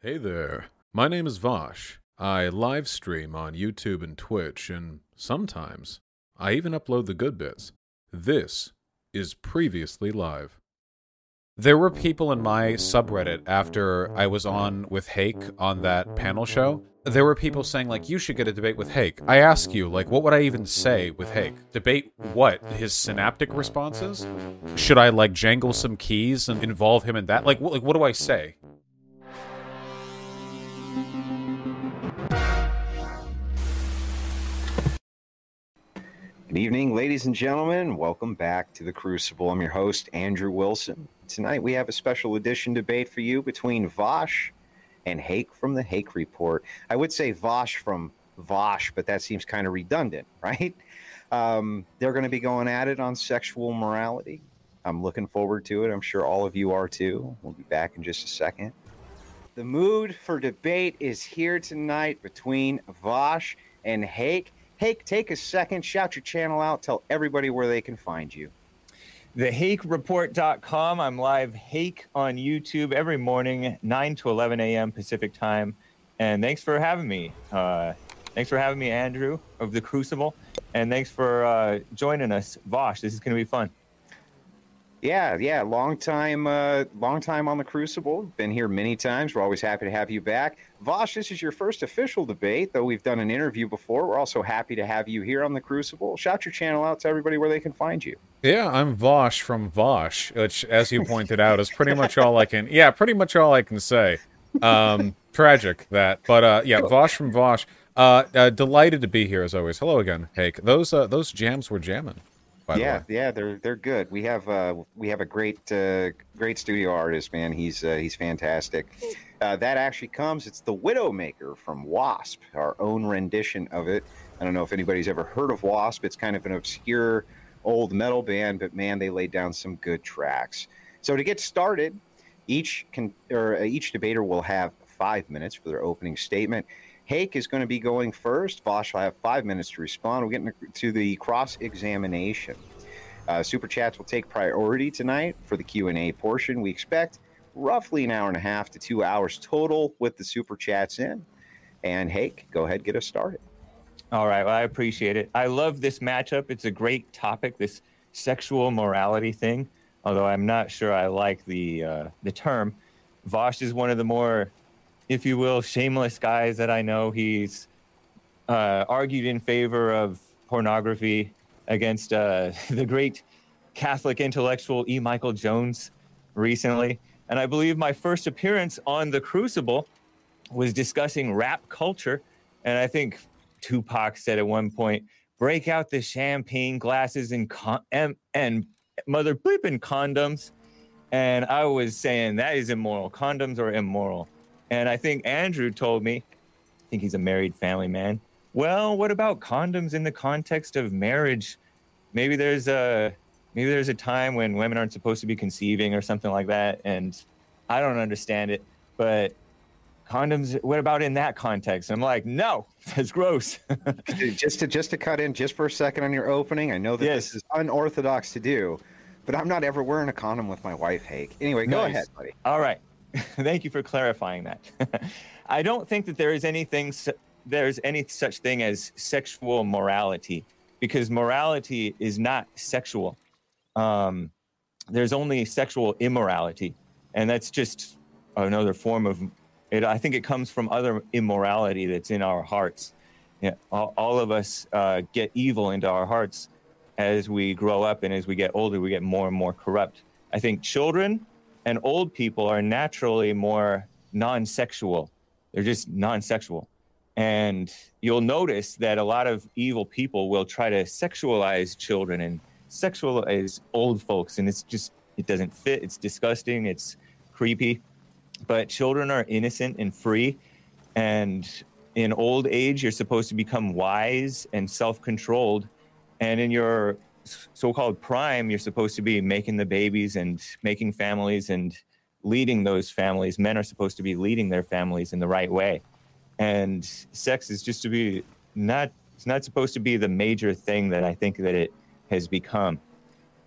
Hey there. My name is Vosh. I live stream on YouTube and Twitch, and sometimes I even upload the good bits. This is Previously Live. There were people in my subreddit after I was on with Hake on that panel show. There were people saying, like, you should get a debate with Hake. I ask you, like, what would I even say with Hake? Debate what? His synaptic responses? Should I, like, jangle some keys and involve him in that? Like, wh- like what do I say? Good evening, ladies and gentlemen. Welcome back to the Crucible. I'm your host, Andrew Wilson. Tonight we have a special edition debate for you between Vosh and Hake from the Hake Report. I would say Vosh from Vosh, but that seems kind of redundant, right? Um, they're going to be going at it on sexual morality. I'm looking forward to it. I'm sure all of you are too. We'll be back in just a second. The mood for debate is here tonight between Vosh and Hake. Hake, take a second, shout your channel out, tell everybody where they can find you. TheHakeReport.com. I'm live Hake on YouTube every morning, 9 to 11 a.m. Pacific time. And thanks for having me. Uh, thanks for having me, Andrew of the Crucible. And thanks for uh, joining us, Vosh. This is going to be fun. Yeah, yeah, long time, uh, long time on the Crucible. Been here many times. We're always happy to have you back, Vosh. This is your first official debate, though we've done an interview before. We're also happy to have you here on the Crucible. Shout your channel out to everybody where they can find you. Yeah, I'm Vosh from Vosh, which, as you pointed out, is pretty much all I can. Yeah, pretty much all I can say. Um, tragic that, but uh, yeah, Vosh from Vosh. Uh, uh, delighted to be here as always. Hello again, Hake. Those uh, those jams were jamming. By the yeah, yeah, they're they're good. We have uh, we have a great uh, great studio artist, man. He's uh, he's fantastic. Uh, that actually comes. It's the Widowmaker from Wasp, our own rendition of it. I don't know if anybody's ever heard of Wasp. It's kind of an obscure old metal band, but man, they laid down some good tracks. So to get started, each can or uh, each debater will have five minutes for their opening statement. Hake is going to be going first. Vosh will have five minutes to respond. We're getting to the cross examination. Uh, super chats will take priority tonight for the Q and A portion. We expect roughly an hour and a half to two hours total with the super chats in. And Hake, go ahead, get us started. All right. Well, I appreciate it. I love this matchup. It's a great topic, this sexual morality thing, although I'm not sure I like the, uh, the term. Vosh is one of the more if you will, shameless guys that I know. He's uh, argued in favor of pornography against uh, the great Catholic intellectual E. Michael Jones recently. And I believe my first appearance on The Crucible was discussing rap culture. And I think Tupac said at one point, break out the champagne glasses and, con- and, and mother bleeping condoms. And I was saying that is immoral. Condoms are immoral. And I think Andrew told me, I think he's a married family man. Well, what about condoms in the context of marriage? Maybe there's a maybe there's a time when women aren't supposed to be conceiving or something like that. And I don't understand it, but condoms, what about in that context? I'm like, no, that's gross. just to just to cut in just for a second on your opening, I know that Yes. this is unorthodox to do, but I'm not ever wearing a condom with my wife, Hake. Anyway, go Nice. ahead, buddy. All right. Thank you for clarifying that. I don't think that there is anything there's any such thing as sexual morality because morality is not sexual. Um, there's only sexual immorality, and that's just another form of it. I think it comes from other immorality that's in our hearts. All, all of us uh, get evil into our hearts as we grow up and as we get older. We get more and more corrupt. I think children and old people are naturally more non-sexual. They're just non-sexual. And you'll notice that a lot of evil people will try to sexualize children and sexualize old folks and it's just it doesn't fit. It's disgusting, it's creepy. But children are innocent and free and in old age you're supposed to become wise and self-controlled and in your so-called prime you're supposed to be making the babies and making families and leading those families. Men are supposed to be leading their families in the right way. And sex is just to be not it's not supposed to be the major thing that i think that it has become.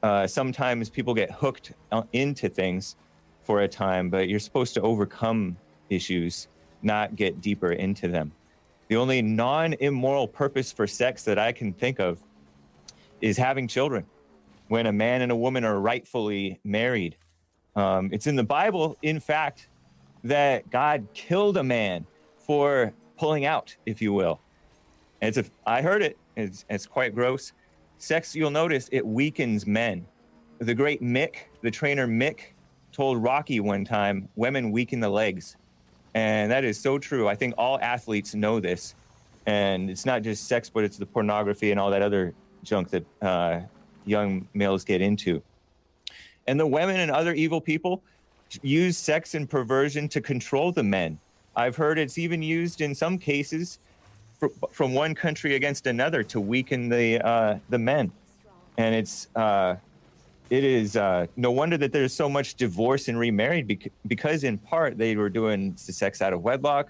Uh, sometimes people get hooked uh, into things for a time but you're supposed to overcome issues, not get deeper into them. The only non immoral purpose for sex that I can think of is having children when a man and a woman are rightfully married. Um, it's in the Bible, in fact, that God killed a man for pulling out, if you will. And it's a, I heard it. It's, it's quite gross. Sex, you'll notice, it weakens men. The great Mick, the trainer Mick, told Rocky one time, women weaken the legs. And that is so true. I think all athletes know this. And it's not just sex, but it's the pornography and all that other junk that uh, young males get into. And the women and other evil people use sex and perversion to control the men. I've heard it's even used in some cases for, from one country against another to weaken the uh, the men. And it's uh, it is uh, no wonder that there's so much divorce and remarried bec- because in part they were doing sex out of wedlock,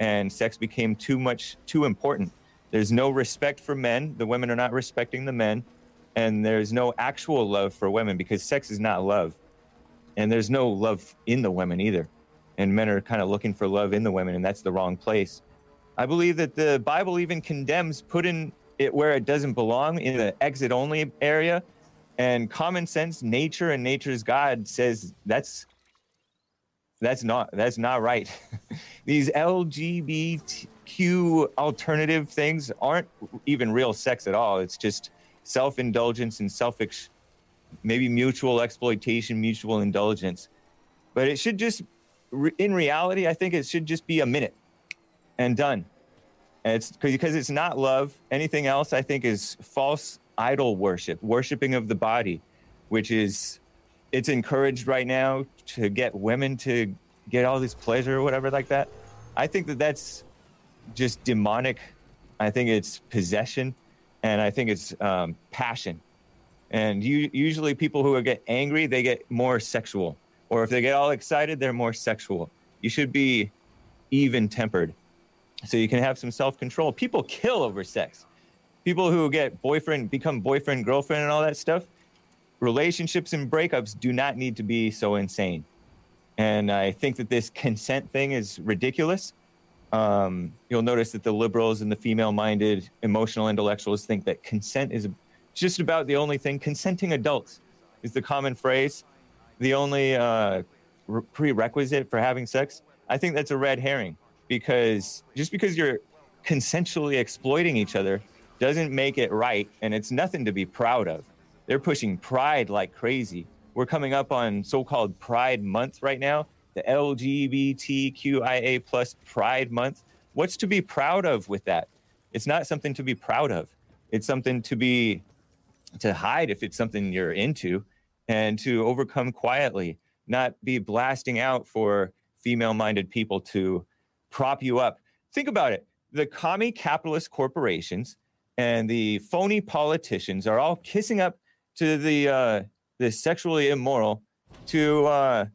and sex became too much too important. There's no respect for men. The women are not respecting the men, and there's no actual love for women because sex is not love, and there's no love in the women either and men are kind of looking for love in the women, and that's the wrong place. I believe that the Bible even condemns putting it where it doesn't belong in the exit only area. And common sense, nature and nature's God says that's that's not that's not right. These LGBTQ alternative things aren't even real sex at all. It's just self-indulgence and selfish maybe mutual exploitation, mutual indulgence. But it should just in reality, I think it should just be a minute and done. And it's because it's not love. Anything else, I think, is false idol worship, worshiping of the body, which is it's encouraged right now to get women to get all this pleasure or whatever like that. I think that that's just demonic. I think it's possession, and I think it's um, passion. And you, usually, people who get angry, they get more sexual or if they get all excited, they're more sexual. You should be even tempered so you can have some self control. People kill over sex. People who get boyfriend, become boyfriend, girlfriend, and all that stuff, relationships and breakups do not need to be so insane. And I think that this consent thing is ridiculous. Um, you'll notice that the liberals and the female minded emotional intellectuals think that consent is just about the only thing. Consenting adults is the common phrase the only uh, re- prerequisite for having sex, I think that's a red herring because just because you're consensually exploiting each other doesn't make it right, and it's nothing to be proud of. They're pushing pride like crazy. We're coming up on so-called Pride Month right now, the LGBTQIA plus Pride Month. What's to be proud of with that? It's not something to be proud of. It's something to be to hide if it's something you're into and to overcome quietly, not be blasting out for female minded people to prop you up. Think about it. The commie capitalist corporations and the phony politicians are all kissing up to the uh, the sexually immoral to uh,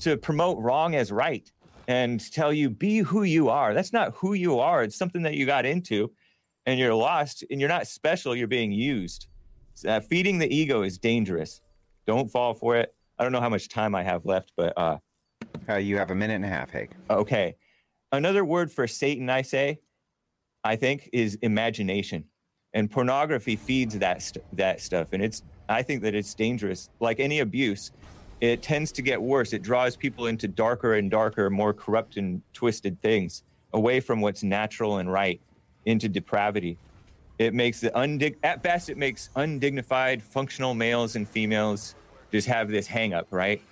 to promote wrong as right and tell you be who you are. That's not who you are. It's something that you got into, and you're lost, and you're not special. You're being used. Uh, feeding the ego is dangerous. Don't fall for it. I don't know how much time I have left, but uh, uh, you have a minute and a half, Hake. Okay. Another word for Satan, I say, I think, is imagination, and pornography feeds that st- that stuff, and it's. I think that it's dangerous. Like any abuse, it tends to get worse. It draws people into darker and darker, more corrupt and twisted things, away from what's natural and right, into depravity. It makes the undig- at best it makes undignified functional males and females just have this hang up, right?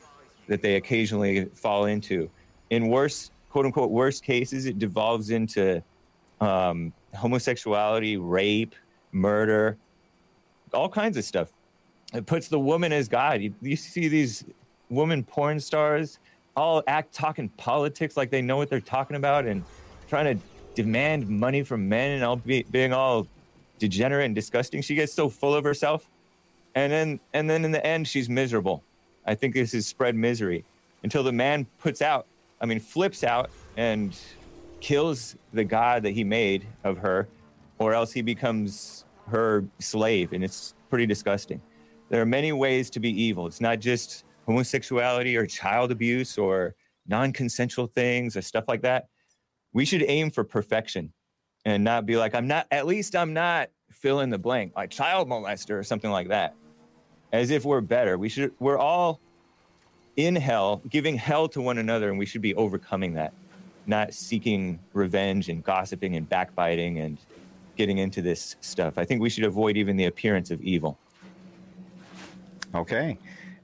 That they occasionally fall into. In worse, quote unquote, worst cases, it devolves into um, homosexuality, rape, murder, all kinds of stuff. It puts the woman as God. You, you see these woman porn stars all act talking politics like they know what they're talking about and trying to demand money from men and all be, being all degenerate and disgusting. She gets so full of herself, and then and then in the end, she's miserable. I think this is spread misery until the man puts out. I mean, flips out and kills the god that he made of her, or else he becomes her slave, and it's pretty disgusting. There are many ways to be evil. It's not just homosexuality or child abuse or non-consensual things or stuff like that, we should aim for perfection and not be like, I'm not, at least I'm not fill in the blank, like child molester or something like that. As if we're better. We should, we're all in hell, giving hell to one another, and we should be overcoming that, not seeking revenge and gossiping and backbiting and getting into this stuff. I think we should avoid even the appearance of evil. Okay.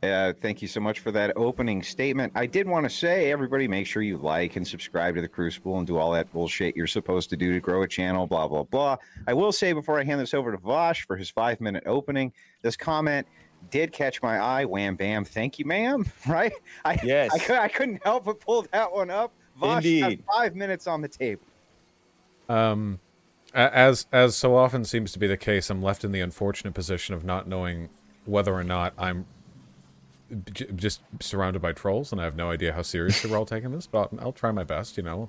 Uh, thank you so much for that opening statement. I did want to say, everybody, make sure you like and subscribe to the Crucible and do all that bullshit you're supposed to do to grow a channel, blah, blah, blah. I will say before I hand this over to Vosh for his five minute opening, this comment did catch my eye. Wham, bam. Thank you, ma'am. Right? I, yes. I, I couldn't help but pull that one up. Vosh Indeed. five minutes on the table. Um, as as so often seems to be the case, I'm left in the unfortunate position of not knowing whether or not I'm j- just surrounded by trolls, and I have no idea how seriously we're all taking this. But I'll, I'll try my best. You know,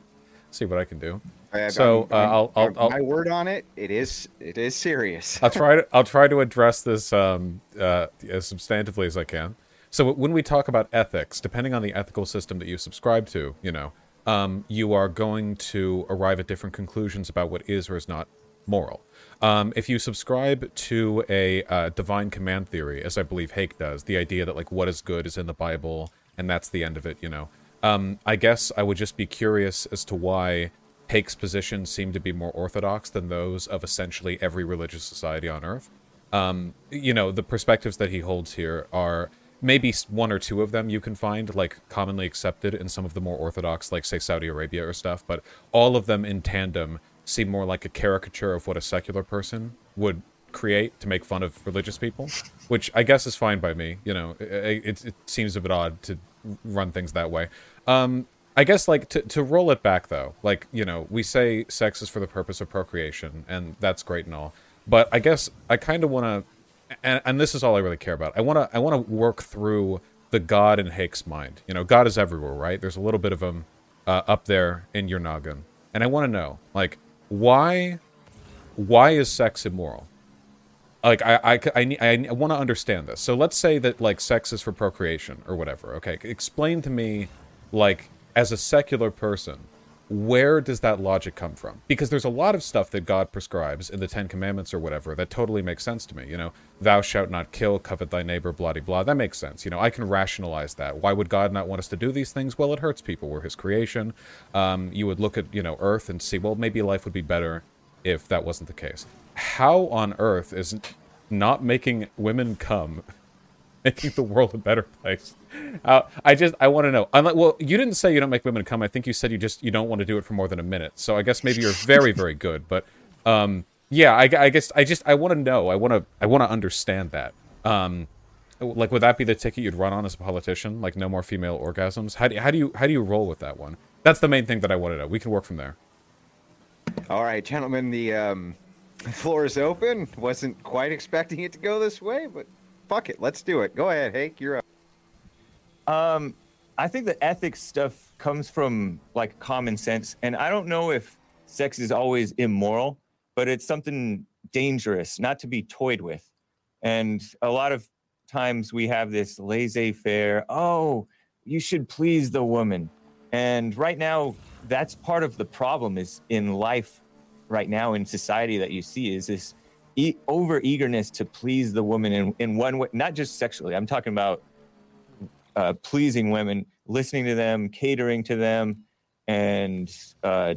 see what I can do. I- So, I'm- uh, I'll- I'll- I'll- my word on it. It is. It is serious. I'll try to I'll try to address this um, uh, as substantively as I can. So when we talk about ethics, depending on the ethical system that you subscribe to, you know, um, you are going to arrive at different conclusions about what is or is not moral. Um, if you subscribe to a uh, divine command theory, as I believe Hake does, the idea that like what is good is in the Bible and that's the end of it, you know, um, I guess I would just be curious as to why Hake's positions seem to be more orthodox than those of essentially every religious society on Earth. Um, you know, the perspectives that he holds here are maybe one or two of them you can find like commonly accepted in some of the more orthodox, like say Saudi Arabia or stuff, but all of them in tandem seem more like a caricature of what a secular person would create to make fun of religious people, which I guess is fine by me. You know, it, it, it seems a bit odd to run things that way. Um, I guess like to to roll it back though, like you know, we say sex is for the purpose of procreation, and that's great and all. But I guess I kind of want to, and, and this is all I really care about. I want to I want to work through the God in Hake's mind. You know, God is everywhere, right? There's a little bit of him uh, up there in your noggin, and I want to know like why why is sex immoral? like I I I, need- I want to understand this. So let's say that like sex is for procreation or whatever. Okay, explain to me, like as a secular person, where does that logic come from? Because there's a lot of stuff that God prescribes in the Ten Commandments or whatever that totally makes sense to me. You know, thou shalt not kill, covet thy neighbor, blah de blah. That makes sense. You know, I can rationalize that. Why would God not want us to do these things? Well, it hurts people. We're His creation. Um, you would look at you know Earth and see, well, maybe life would be better if that wasn't the case. How on earth is not making women come making the world a better place? Uh, I just I want to know. I'm like, well, you didn't say you don't make women come. I think you said you just you don't want to do it for more than a minute. So I guess maybe you're very very good. But um, yeah, I, I guess I just I want to know. I want to I want to understand that. Um, like would that be the ticket you'd run on as a politician? Like no more female orgasms? How do how do you how do you roll with that one? That's the main thing that I want to know. We can work from there. All right, gentlemen, the um, floor is open. Wasn't quite expecting it to go this way, but fuck it, let's do it. Go ahead, Hake, you're up. Um, I think the ethics stuff comes from like common sense, and I don't know if sex is always immoral, but it's something dangerous, not to be toyed with. And a lot of times we have this laissez-faire. Oh, you should please the woman, and right now that's part of the problem is in life right now in society that you see is this e- over eagerness to please the woman in, in one way, not just sexually. I'm talking about uh, pleasing women, listening to them, catering to them, and uh,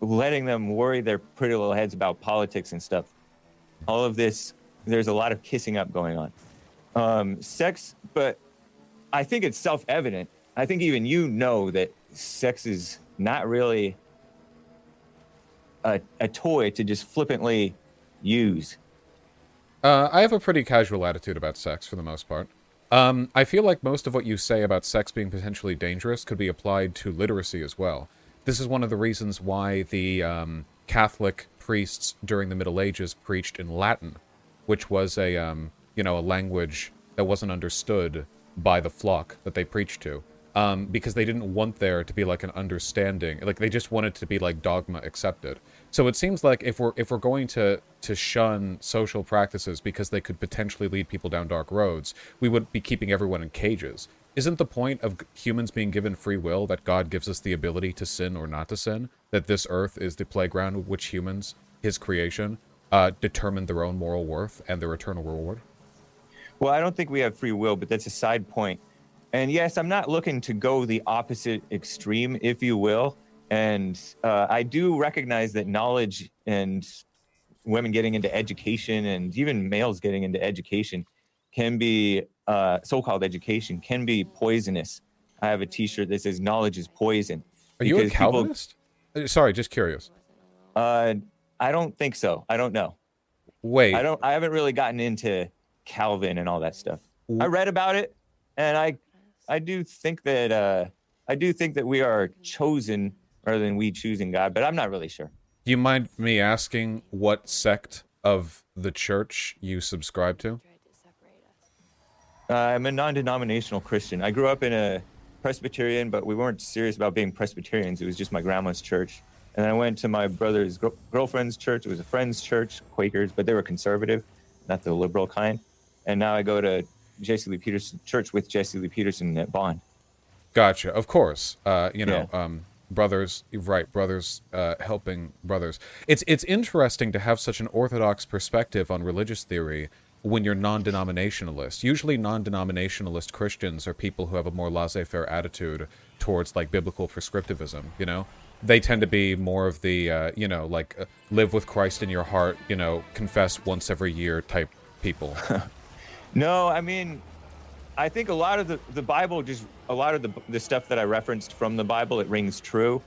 letting them worry their pretty little heads about politics and stuff. All of this, there's a lot of kissing up going on. Um, sex, but I think it's self evident. I think even you know that sex is not really a, a toy to just flippantly use. Uh, I have a pretty casual attitude about sex for the most part. Um, I feel like most of what you say about sex being potentially dangerous could be applied to literacy as well. This is one of the reasons why the um, Catholic priests during the Middle Ages preached in Latin, which was a um, you know a language that wasn't understood by the flock that they preached to, um, because they didn't want there to be like an understanding, like they just wanted to be like dogma accepted. So it seems like if we're if we're going to to shun social practices because they could potentially lead people down dark roads, we would be keeping everyone in cages. isn't the point of humans being given free will that God gives us the ability to sin or not to sin? That this earth is the playground which humans, his creation, uh, determine their own moral worth and their eternal reward? Well, I don't think we have free will, but that's a side point. And yes, I'm not looking to go the opposite extreme, if you will. And uh, I do recognize that knowledge and women getting into education and even males getting into education can be uh, so-called education can be poisonous. I have a T-shirt that says "Knowledge is poison." Are you a because people- Calvinist? Uh, Sorry, just curious. Uh, I don't think so. I don't know. Wait, I don't. I haven't really gotten into Calvin and all that stuff. I read about it, and I, I do think that uh, I do think that we are chosen rather than we choosing God. But I'm not really sure. do you mind me asking what sect of the church you subscribe to? Uh, I'm a non-denominational Christian. I grew up in a Presbyterian, but we weren't serious about being Presbyterians. It was just my grandma's church. And I went to my brother's gr- girlfriend's church. It was a friend's church, Quakers, but they were conservative, not the liberal kind. And now I go to Jesse Lee Peterson church with Jesse Lee Peterson at Bond. Gotcha. Of course. Uh, you know, um, brothers, right? Brothers uh, helping brothers. It's it's interesting to have such an orthodox perspective on religious theory when you're non-denominationalist. Usually, non-denominationalist Christians are people who have a more laissez-faire attitude towards like biblical prescriptivism. You know, they tend to be more of the uh, you know like uh, live with Christ in your heart. You know, confess once every year type people. No, I mean, I think a lot of the, the Bible, just a lot of the, the stuff that I referenced from the Bible, it rings true.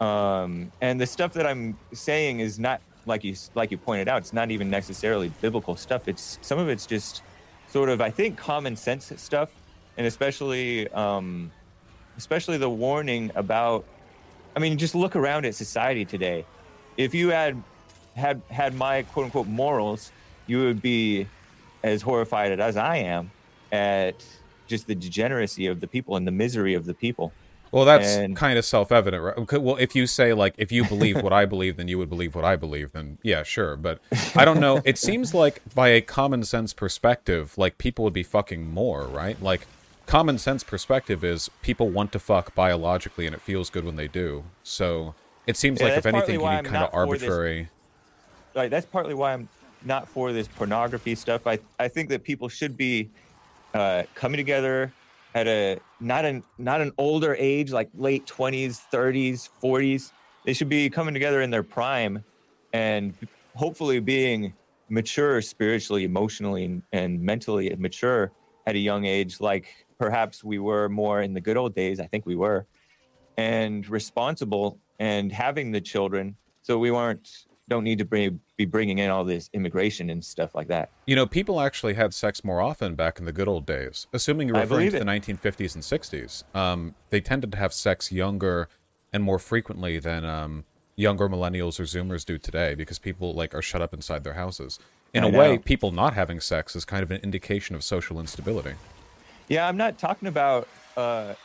Um, and the stuff that I'm saying is not like you like you pointed out. It's not even necessarily biblical stuff. It's some of it's just sort of I think common sense stuff, and especially um, especially the warning about. I mean, just look around at society today. If you had had had my quote unquote morals, you would be as horrified as I am at just the degeneracy of the people and the misery of the people. Well, that's And- kind of self-evident, right? Well, if you say like if you believe what I believe, then you would believe what I believe, then yeah, sure. But I don't know. It seems like by a common sense perspective, like people would be fucking more, right? Like common sense perspective is people want to fuck biologically, and it feels good when they do. So it seems Yeah, like if anything, you need kind of for this- arbitrary. Like that's partly why I'm not for this pornography stuff. I I think that people should be uh, coming together at a not an not an older age, like late twenties, thirties, forties. They should be coming together in their prime, and hopefully being mature spiritually, emotionally, and, and mentally mature at a young age, like perhaps we were more in the good old days. I think we were, and responsible and having the children, so we weren't don't need to bring, be bringing in all this immigration and stuff like that. You know, people actually had sex more often back in the good old days. Assuming you're referring to the it. 1950s and 60s, um, they tended to have sex younger and more frequently than um, younger millennials or Zoomers do today because people like are shut up inside their houses. In I a way, people not having sex is kind of an indication of social instability. Yeah, I'm not talking about. Uh,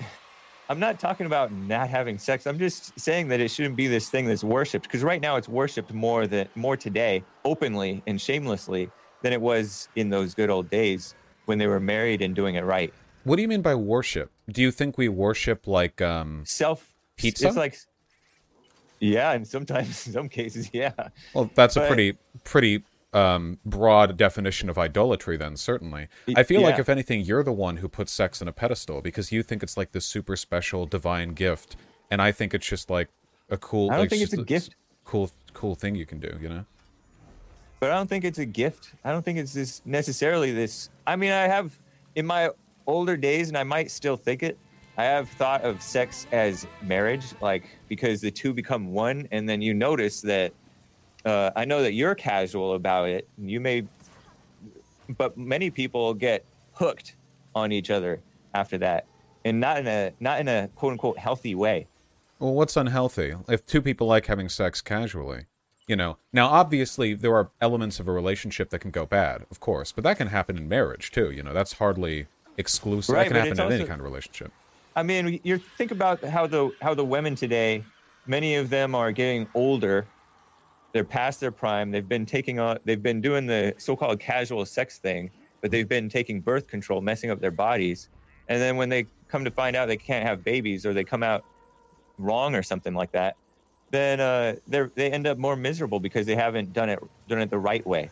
I'm not talking about not having sex. I'm just saying that it shouldn't be this thing that's worshipped because right now it's worshipped more than more today, openly and shamelessly, than it was in those good old days when they were married and doing it right. What do you mean by worship? Do you think we worship like um Self Pizza? It's like, yeah, and sometimes in some cases, yeah. Well, that's a pretty pretty um, broad definition of idolatry. Then certainly, i feel like if anything, you're the one who puts sex on a pedestal because you think it's like this super special divine gift, and I think it's just like a cool. I don't like, think it's a gift. Cool, cool thing you can do. You know. but I don't think it's a gift. I don't think it's this necessarily this. I mean, I have in my older days, and I might still think it. I have thought of sex as marriage, like because the two become one, and then you notice that. Uh, I know that you're casual about it. You may, but many people get hooked on each other after that, and not in a not in a quote unquote healthy way. Well, what's unhealthy? If two people like having sex casually, you know. Now, obviously, there are elements of a relationship that can go bad, of course, but that can happen in marriage too. You know, that's hardly exclusive. Right, that can happen in any kind of relationship. I mean, you think about how the how the women today, many of them are getting older. They're past their prime. They've been taking on. They've been doing the so-called casual sex thing, but they've been taking birth control, messing up their bodies, and then when they come to find out they can't have babies or they come out wrong or something like that, then uh, they they end up more miserable because they haven't done it done it the right way.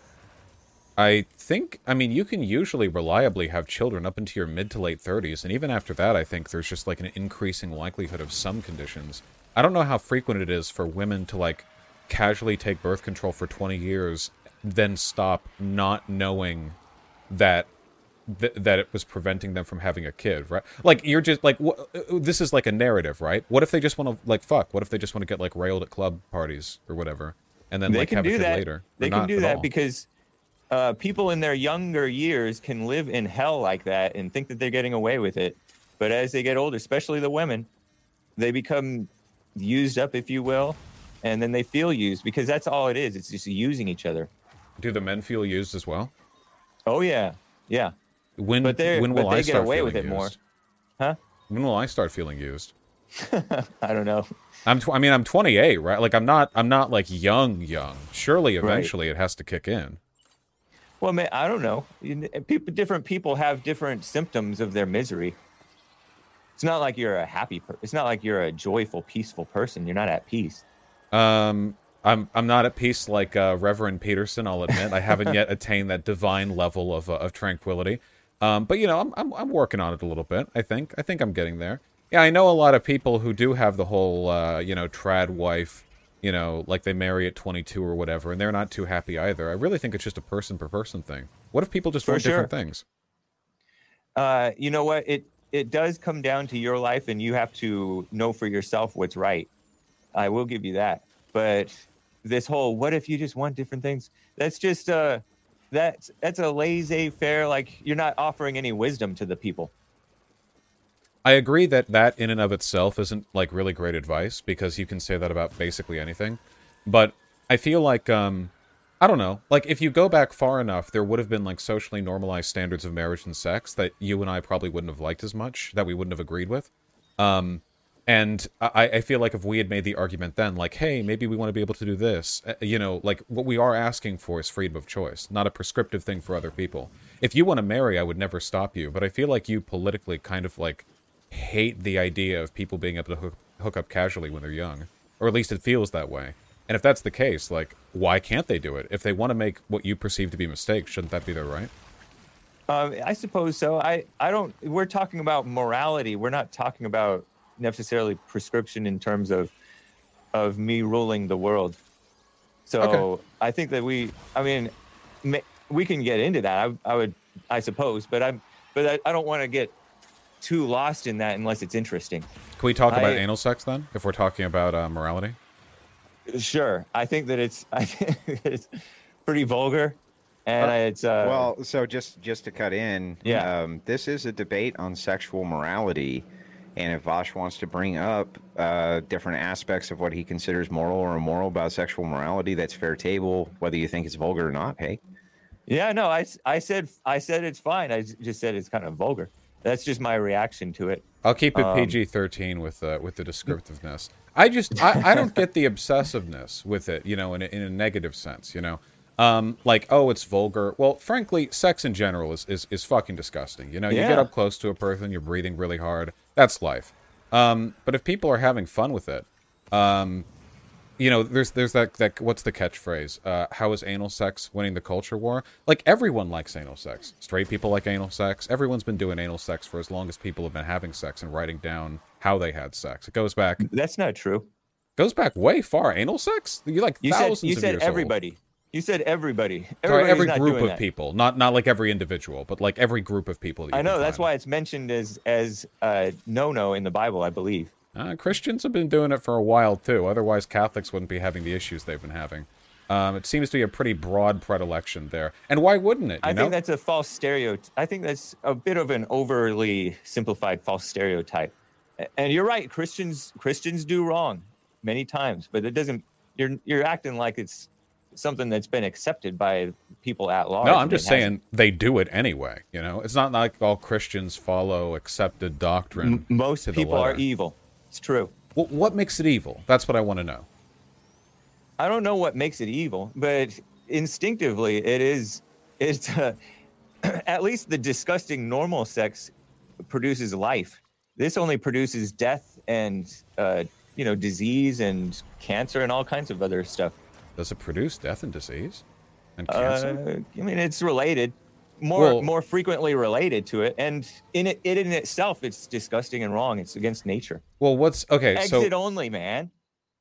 I think, I mean, you can usually reliably have children up into your mid to late 30s, and even after that, I think there's just like an increasing likelihood of some conditions. I don't know how frequent it is for women to like casually take birth control for 20 years, then stop not knowing that th- that it was preventing them from having a kid, right? Like you're just like wh- this is like a narrative, right? What if they just want to like fuck? What if they just want to get like railed at club parties or whatever, and then they like can have a do kid that. later? They can do that all? because uh, people in their younger years can live in hell like that and think that they're getting away with it. But as they get older, especially the women, they become used up, if you will, and then they feel used because that's all it is. It's just using each other. do the men feel used as well? Oh yeah, yeah. When But when will but I they get start away with it used? more. Huh? When will I start feeling used? I don't know. I'm tw- I mean I'm 28, right? Like I'm not I'm not like young young. Surely Right. eventually it has to kick in. Well, man, I don't know. Eh, people, different people have different symptoms of their misery. It's not like you're a happy. Per- it's not like you're a joyful, peaceful person. You're not at peace. Um I'm I'm not at peace like uh, Reverend Peterson. I'll admit I haven't yet attained that divine level of uh, of tranquility. Um, but you know I'm, I'm I'm working on it a little bit. I think I think I'm getting there. Yeah, I know a lot of people who do have the whole uh, you know trad wife. You know, like they marry at 22 or whatever, and they're not too happy either. I really think it's just a person per person thing. What if people just want different things? Uh, you know what? It it does come down to your life, and you have to know for yourself what's right. I will give you that. But this whole "what if you just want different things?" That's just uh, that's that's a laissez-faire. Like you're not offering any wisdom to the people. I agree that that in and of itself isn't like really great advice because you can say that about basically anything. But I feel like um I don't know, like if you go back far enough there would have been like socially normalized standards of marriage and sex that you and I probably wouldn't have liked as much, that we wouldn't have agreed with. Um and I, I feel like if we had made the argument then, like, hey, maybe we want to be able to do this, uh, you know, like what we are asking for is freedom of choice, not a prescriptive thing for other people. If you want to marry, I would never stop you, but I feel like you politically kind of like hate the idea of people being able to hook, hook up casually when they're young, or at least it feels that way. And if that's the case, like, why can't they do it? If they want to make what you perceive to be mistakes, shouldn't that be their right? Um, I suppose so. I, I don't. We're talking about morality. We're not talking about necessarily prescription in terms of of me ruling the world. So Okay. I think that we. I mean, ma- we can get into that. I, I would. I suppose, but I'm. But I, I don't want to get too lost in that unless it's interesting. Can we talk about anal sex then, if we're talking about uh, morality? Sure. I think that it's. I think it's pretty vulgar, and Uh, it's. Uh, well, so just just to cut in, Yeah. um, this is a debate on sexual morality, and if Vosh wants to bring up uh, different aspects of what he considers moral or immoral about sexual morality, that's fair table. Whether you think it's vulgar or not, hey, Yeah, no, I, s- I said I said it's fine. I just said it's kind of vulgar. That's just my reaction to it. I'll keep it Um, PG thirteen with uh, with the descriptiveness. I just I, I don't get the obsessiveness with it, you know, in a, in a negative sense, you know. Um, like oh, it's vulgar. Well, frankly, sex in general is is, is fucking disgusting. You know, you get up close to a person, you're breathing really hard. That's life. Um, but if people are having fun with it, um, you know, there's there's that that what's the catchphrase? Uh, how is anal sex winning the culture war? Like everyone likes anal sex. Straight people like anal sex. Everyone's been doing anal sex for as long as people have been having sex and writing down how they had sex. It goes back That's not true. goes back way far. Anal sex? You like You thousands said you said years old. You said everybody. Everybody's every group of that. people, not not like every individual, but like every group of people. That you I know that's why it's mentioned as as uh, no no in the Bible, I believe. Uh, Christians have been doing it for a while too. Otherwise, Catholics wouldn't be having the issues they've been having. Um, it seems to be a pretty broad predilection there, and why wouldn't it? You I know? think that's a false stereotype. I think that's a bit of an overly simplified false stereotype. And you're right, Christians Christians do wrong many times, but it doesn't. You're you're acting like it's something that's been accepted by people at large. No, I'm just hasn't. saying they do it anyway. You know, it's not like all Christians follow accepted doctrine. M- most people are evil. It's true. Wh- what makes it evil? That's what I want to know. I don't know what makes it evil, but instinctively it is it's uh, at least the disgusting normal sex produces life. This only produces death and uh, you know disease and cancer and all kinds of other stuff. Does it produce death and disease and cancer? Uh, I mean, it's related, more Well- more frequently related to it, and in it, it in itself, it's disgusting and wrong. It's against nature. well, what's okay? Exit so only, man.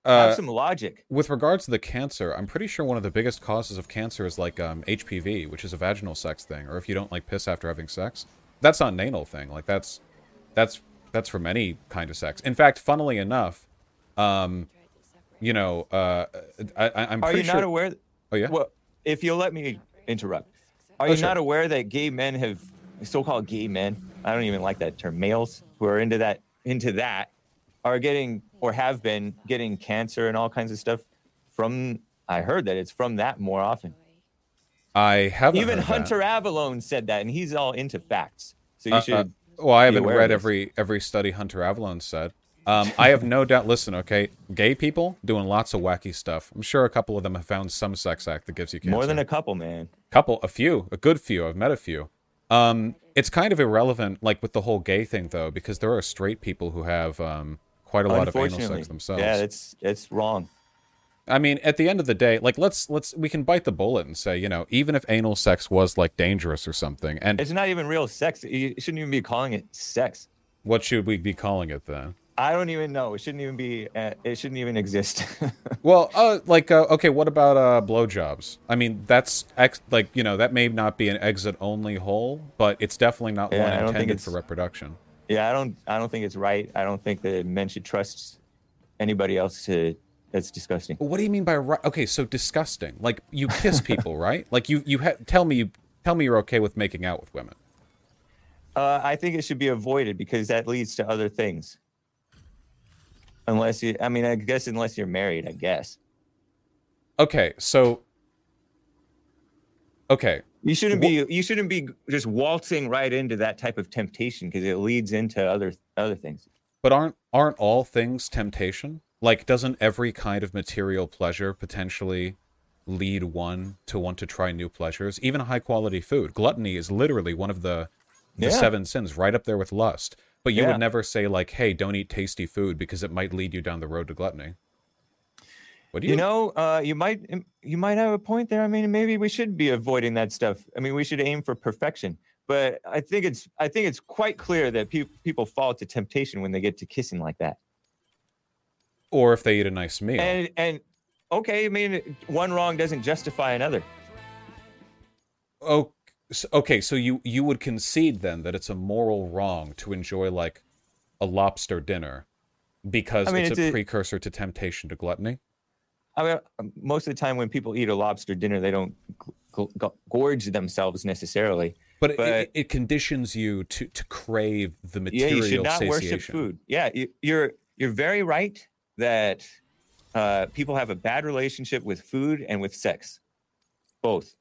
uh, Have some logic. with regards to the cancer, I'm pretty sure one of the biggest causes of cancer is like um, HPV, which is a vaginal sex thing, or if you don't like piss after having sex. That's not an anal thing. Like that's that's that's from any kind of sex. In fact, funnily enough, um, you know, uh, I, I'm Are you sure. not aware? oh yeah. Well, if you'll let me interrupt, are Oh, you sure. not aware that gay men have so-called gay men? I don't even like that term. Males who are into that into that are getting or have been getting cancer and all kinds of stuff from. I heard that it's from that more often. I haven't. Even heard that. Hunter Avallone said that, and he's all into facts. So you Uh, should. uh, well, I haven't read every every study Hunter Avallone said. Um, I have no doubt. Listen, okay, gay people doing lots of wacky stuff. I'm sure a couple of them have found some sex act that gives you cancer. more than a couple, man. couple, a few, a good few. I've met a few. Um, it's kind of irrelevant, like with the whole gay thing, though, because there are straight people who have um, quite a lot of anal sex themselves. yeah, it's it's wrong. I mean, at the end of the day, like let's let's we can bite the bullet and say, you know, even if anal sex was like dangerous or something, and It's not even real sex. You shouldn't even be calling it sex. what should we be calling it then? I don't even know. It shouldn't even be. Uh, it shouldn't even exist. Well, uh, like, uh, okay, what about uh, blowjobs? I mean, that's ex- like, you know, that may not be an exit-only hole, but it's definitely not Yeah, one I don't think intended it's- for reproduction. yeah, I don't. I don't think it's right. I don't think that men should trust anybody else to. That's disgusting. What do you mean by right? Okay, so disgusting. Like, you kiss people, right? Like, you you ha- tell me you tell me you're okay with making out with women. Uh, I think it should be avoided because that leads to other things. Unless you, I mean, I guess unless you're married, I guess Okay, so okay, you shouldn't be. You shouldn't be just waltzing right into that type of temptation because it leads into other other things. but aren't aren't all things temptation? Like, doesn't every kind of material pleasure potentially lead one to want to try new pleasures? Even high quality food. Gluttony is literally one of the the Yeah. seven sins, right up there with lust. But you Yeah. would never say like, "Hey, don't eat tasty food because it might lead you down the road to gluttony." What do you, You know, uh, you might you might have a point there. I mean, maybe we should be avoiding that stuff. I mean, we should aim for perfection. But I think it's I think it's quite clear that pe- people fall to temptation when they get to kissing like that. Or if they eat a nice meal. And and okay, I mean, one wrong doesn't justify another. Oh, okay. So you you would concede then that it's a moral wrong to enjoy like a lobster dinner because I mean, it's, it's a, a- precursor to temptation to gluttony. I mean, um, most of the time when people eat a lobster dinner, they don't g- g- gorge themselves necessarily. But, But- it, it conditions you to to crave the material. Yeah, you should not worship food. Yeah, you, you're you're very right that uh, people have a bad relationship with food and with sex, both.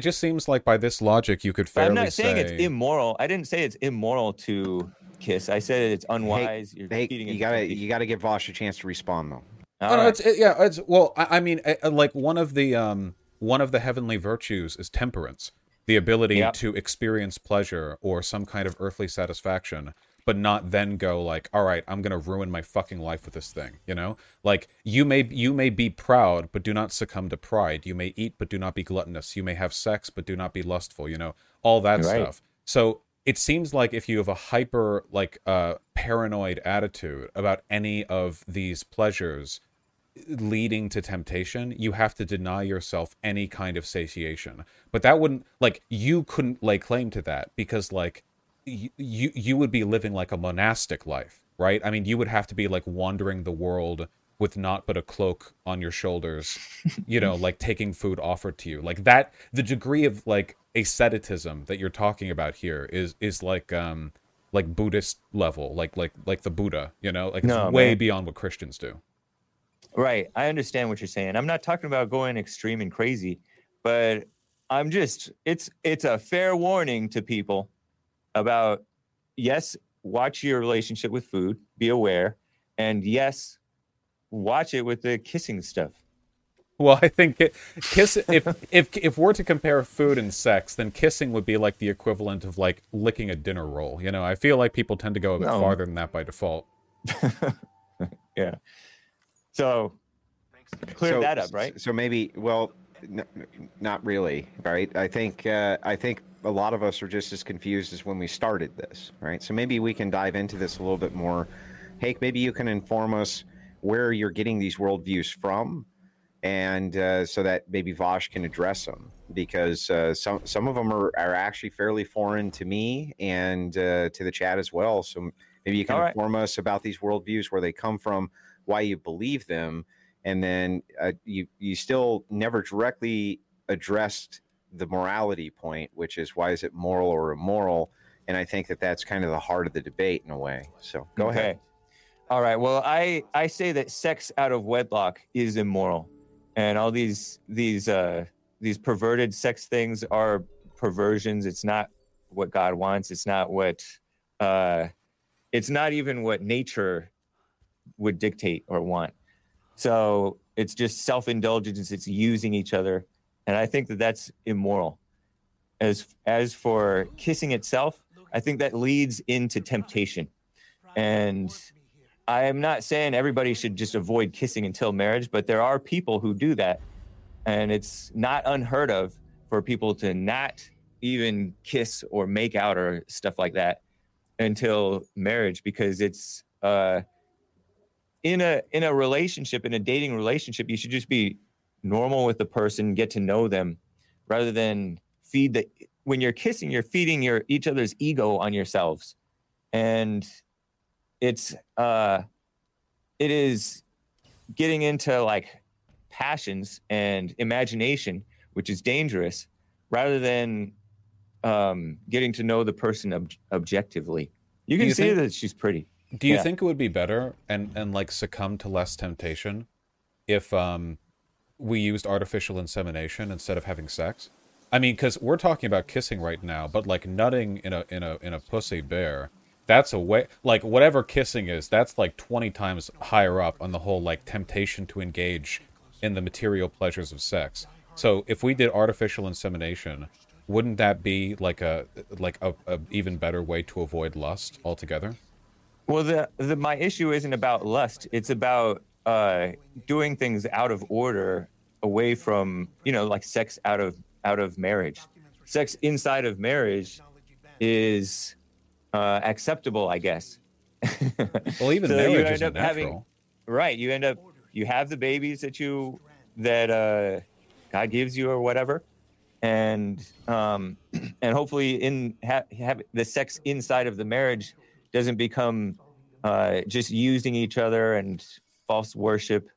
It just seems like by this logic, you could But fairly I'm not saying say it's immoral. I didn't say it's immoral to kiss. I said it's unwise. you're Hey, you gotta temptation. you gotta give Vosh a chance to respond though. All Oh, no, it's it, yeah, it's well, I, I mean, like one of the um one of the heavenly virtues is temperance, the ability Yep. to experience pleasure or some kind of earthly satisfaction, but not then go like, all right, I'm gonna ruin my fucking life with this thing, you know? Like you may you may be proud, but do not succumb to pride. You may eat, but do not be gluttonous. You may have sex, but do not be lustful. You know, all that Right. stuff. So it seems like if you have a hyper like uh paranoid attitude about any of these pleasures leading to temptation, you have to deny yourself any kind of satiation. But that wouldn't like you couldn't lay claim to that because like you you, would be living like a monastic life, right? I mean, you would have to be like wandering the world with not but a cloak on your shoulders, you know, like taking food offered to you. Like that the degree of like asceticism that you're talking about here is is like um like Buddhist level, like like like the Buddha, you know, like it's No, way man. beyond what Christians do. Right. I understand what you're saying. I'm not talking about going extreme and crazy, but I'm just it's it's a fair warning to people about yes, watch your relationship with food, be aware, and yes, watch it with the kissing stuff. Well, I think it, kiss if if if we're to compare food and sex, then kissing would be like the equivalent of like licking a dinner roll. You know, I feel like people tend to go a bit No. farther than that by default. yeah. So clear So- that up, right? So maybe, well, n- not really, right? I think uh, I think a lot of us are just as confused as when we started this, right? So maybe we can dive into this a little bit more. Hake, maybe you can inform us where you're getting these worldviews from, and uh, so that maybe Vosh can address them because uh, some some of them are, are actually fairly foreign to me and uh, to the chat as well. So maybe you can All right. inform us about these worldviews, where they come from, why you believe them, and then uh, you you still never directly addressed the morality point, which is why is it moral or immoral? And I think that that's kind of the heart of the debate in a way. So go ahead. All right. Well, I I say that sex out of wedlock is immoral, and all these these uh these perverted sex things are perversions. It's not what God wants. It's not what uh it's not even what nature would dictate or want. So it's just self indulgence. It's using each other, and I think that that's immoral. As as for kissing itself, I think that leads into temptation, and I am not saying everybody should just avoid kissing until marriage, but there are people who do that. And it's not unheard of for people to not even kiss or make out or stuff like that until marriage because it's uh in a in a relationship in a dating relationship you should just be normal with the person get to know them rather than feed the when you're kissing you're feeding your each other's ego on yourselves. And it's uh it is getting into like passions and imagination which is dangerous rather than um getting to know the person ob- objectively. You can you see think- that she's pretty. Do you Yeah. think it would be better and and like succumb to less temptation if um we used artificial insemination instead of having sex? I mean, because we're talking about kissing right now, but like nutting in a in a in a pussy bear, that's a way like whatever kissing is, that's like twenty times higher up on the whole like temptation to engage in the material pleasures of sex. So if we did artificial insemination, wouldn't that be like a like a, a even better way to avoid lust altogether? Well, the, the my issue isn't about lust. It's about uh, doing things out of order, away from you know, like sex out of out of marriage. Sex inside of marriage is uh, acceptable, I guess. Well, even So you marriage end isn't up having- natural. right. You end up you have the babies that you that uh, God gives you or whatever, and um, and hopefully in ha- have the sex inside of the marriage doesn't become uh, just using each other and false worship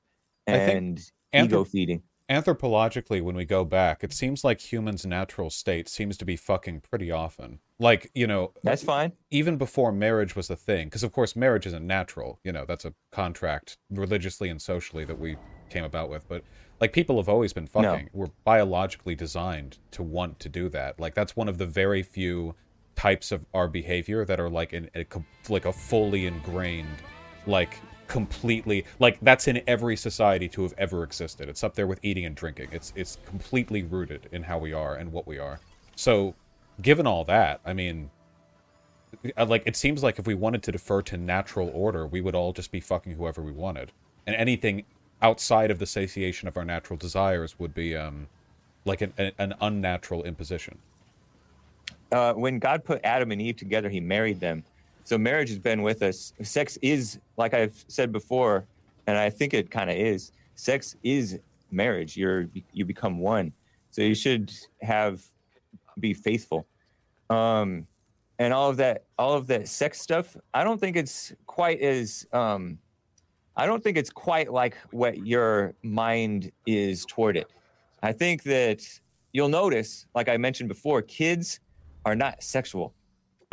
and anthrop- ego feeding. Anthropologically, when we go back, it seems like humans' natural state seems to be fucking pretty often. Like, you know, That's fine. even before marriage was a thing, because of course marriage isn't natural. You know, that's a contract religiously and socially that we came about with. But like people have always been No. fucking. We're biologically designed to want to do that. Like that's one of the very few types of our behavior that are like in a, like a fully ingrained, like completely like that's in every society to have ever existed. It's up there with eating and drinking. It's it's completely rooted in how we are and what we are. So, given all that, I mean, uh, like it seems like if we wanted to defer to natural order, we would all just be fucking whoever we wanted, and anything outside of the satiation of our natural desires would be um like an, an, an unnatural imposition. uh, when God put Adam and Eve together, He married them. So marriage has been with us. Sex is, like I've said before, and I think it kind of is. Sex is marriage. You're you become one. So you should have be faithful. Um, and all of that, all of that sex stuff. I don't think it's quite as. Um, I don't think it's quite like what your mind is toward it. I think that you'll notice, like I mentioned before, kids are not sexual,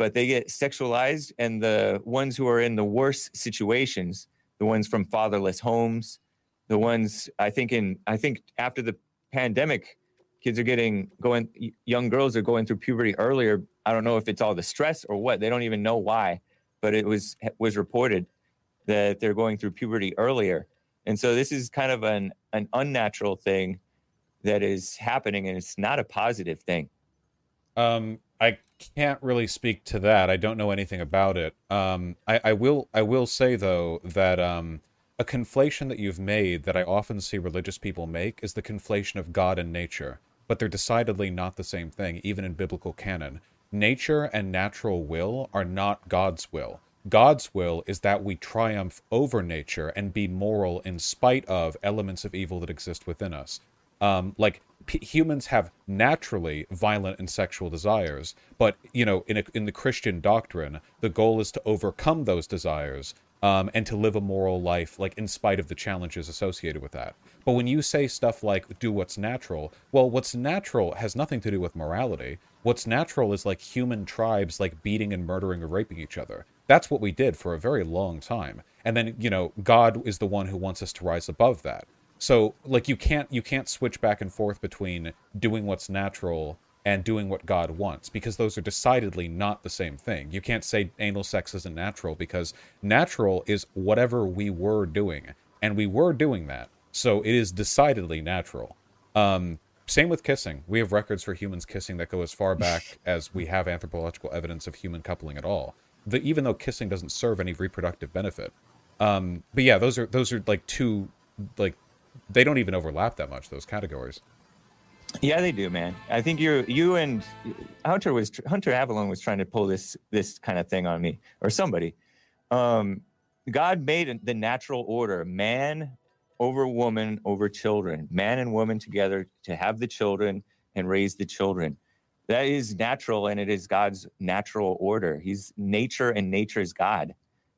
but they get sexualized. And the ones who are in the worst situations, the ones from fatherless homes, the ones I think in, I think after the pandemic, kids are getting going, young girls are going through puberty earlier. I don't know if it's all the stress or what. They don't even know why, but it was was reported that they're going through puberty earlier. And so this is kind of an an unnatural thing that is happening, and it's not a positive thing. Um, I can't really speak to that. I don't know anything about it. Um, I, I will I will say though that um, a conflation that you've made that I often see religious people make is the conflation of God and nature, but they're decidedly not the same thing, even in biblical canon. Nature and natural will are not God's will. God's will is that we triumph over nature and be moral in spite of elements of evil that exist within us. Um, like p- humans have naturally violent and sexual desires, but you know, in a, in the Christian doctrine, the goal is to overcome those desires um, and to live a moral life, like in spite of the challenges associated with that. But when you say stuff like "do what's natural," well, what's natural has nothing to do with morality. What's natural is like human tribes, like beating and murdering or raping each other. That's what we did for a very long time. And then, you know, God is the one who wants us to rise above that. So like you can't you can't switch back and forth between doing what's natural and doing what God wants because those are decidedly not the same thing. You can't say anal sex isn't natural because natural is whatever we were doing and we were doing that. So it is decidedly natural. Um same with kissing. We have records for humans kissing that go as far back as we have anthropological evidence of human coupling at all. The, even though kissing doesn't serve any reproductive benefit. Um, but yeah, those are those are like two like they don't even overlap that much those categories. Yeah they do man. I think you you and hunter was hunter Avallone was trying to pull this this kind of thing on me or somebody. Um god made the natural order man over woman over children man and woman together to have the children and raise the children. That is natural and it is god's natural order. He's nature and nature is god.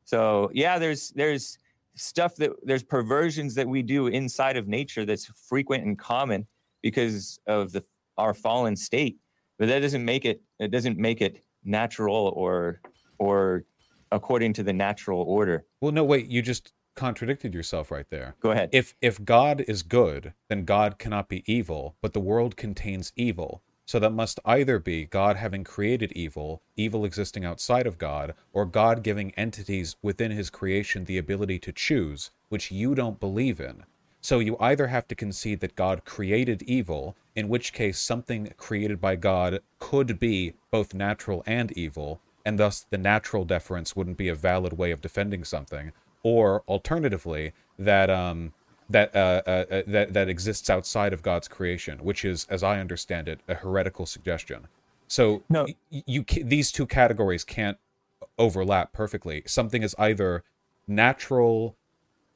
So yeah there's there's stuff that there's perversions that we do inside of nature that's frequent and common because of the our fallen state. But that doesn't make it it doesn't make it natural or or according to the natural order. Well no wait you just contradicted yourself right there. Go ahead. If if god is good then god cannot be evil but the world contains evil so that must either be God having created evil, evil existing outside of God, or God giving entities within his creation the ability to choose, which you don't believe in. So you either have to concede that God created evil, in which case something created by God could be both natural and evil, and thus the natural deference wouldn't be a valid way of defending something, or alternatively, that um, that uh, uh, uh, that that exists outside of God's creation, which is, as I understand it, a heretical suggestion. So no. you, you these two categories can't overlap perfectly. Something is either natural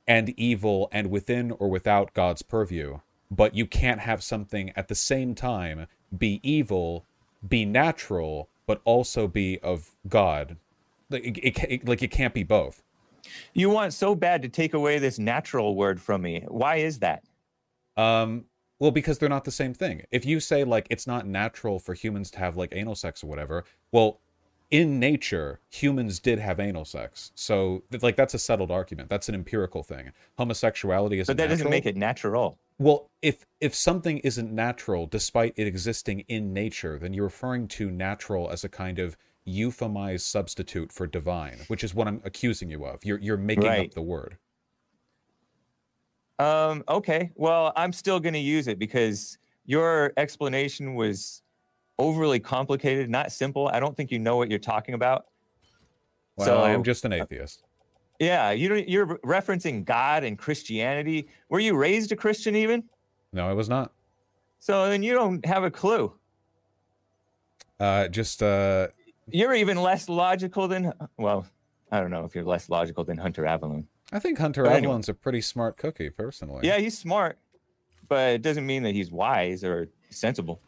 and evil and within or without God's purview, but you can't have something at the same time be evil, be natural, but also be of God. Like it, it, it, like it can't be both. You want so bad to take away this natural word from me. Why is that? Um, well, because they're not the same thing. If you say like it's not natural for humans to have like anal sex or whatever, well, in nature, humans did have anal sex. So like that's a settled argument. That's an empirical thing. Homosexuality is But that natural. doesn't make it natural. Well, if if something isn't natural despite it existing in nature, then you're referring to natural as a kind of euphemized substitute for divine, which is what I'm accusing you of. You're you're making right. up the word. Um, okay. Well, I'm still going to use it because your explanation was overly complicated, not simple. I don't think you know what you're talking about. Well, so, I am just an atheist. Yeah, you you're referencing God and Christianity. Were you raised a Christian even? No, I was not. So then you don't have a clue. Uh, just uh, you're even less logical than well, I don't know if you're less logical than Hunter Avallone. I think Hunter but Avallone's anyway. a pretty smart cookie, personally. Yeah, he's smart, but it doesn't mean that he's wise or sensible.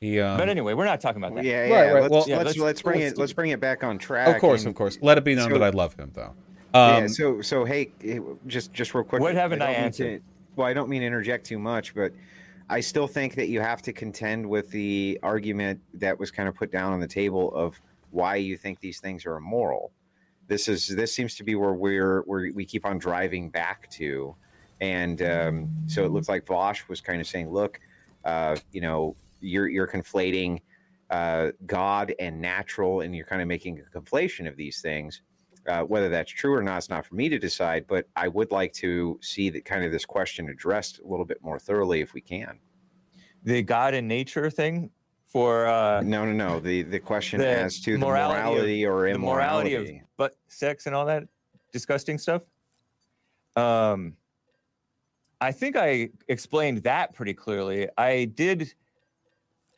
He, um, but anyway, we're not talking about that. Yeah, yeah. Right, right. Let's, well, yeah, let's, let's, let's bring let's it let's bring it back on track. Of course, and, of course. Let it be known so, that I love him, though. Um, yeah. So so hey, just just real quick. What haven't I, I answered? To, well, I don't mean to interject too much, but I still think that you have to contend with the argument that was kind of put down on the table of why you think these things are immoral. This is this seems to be where we're where we keep on driving back to, and um, so it looks like Vosh was kind of saying, look, uh, you know, you're you're conflating uh, God and natural, and you're kind of making a conflation of these things. Uh, whether that's true or not, it's not for me to decide. But I would like to see that kind of this question addressed a little bit more thoroughly if we can. The God and nature thing for uh, No, no, no. The the question The as to the morality of- morality or the immorality. morality of but sex and all that disgusting stuff. Um, I think I explained that pretty clearly. I did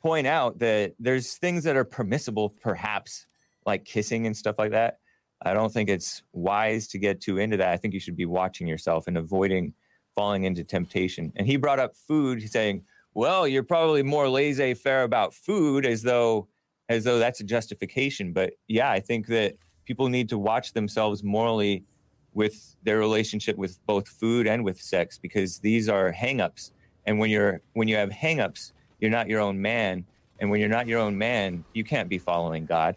point out that there's things that are permissible, perhaps like kissing and stuff like that. I don't think it's wise to get too into that. I think you should be watching yourself and avoiding falling into temptation. And he brought up food, saying, "Well, you're probably more laissez-faire about food, as though as though that's a justification." But yeah, I think that people need to watch themselves morally with their relationship with both food and with sex because these are hangups. And when you're when you have hangups, you're not your own man. And when you're not your own man, you can't be following God.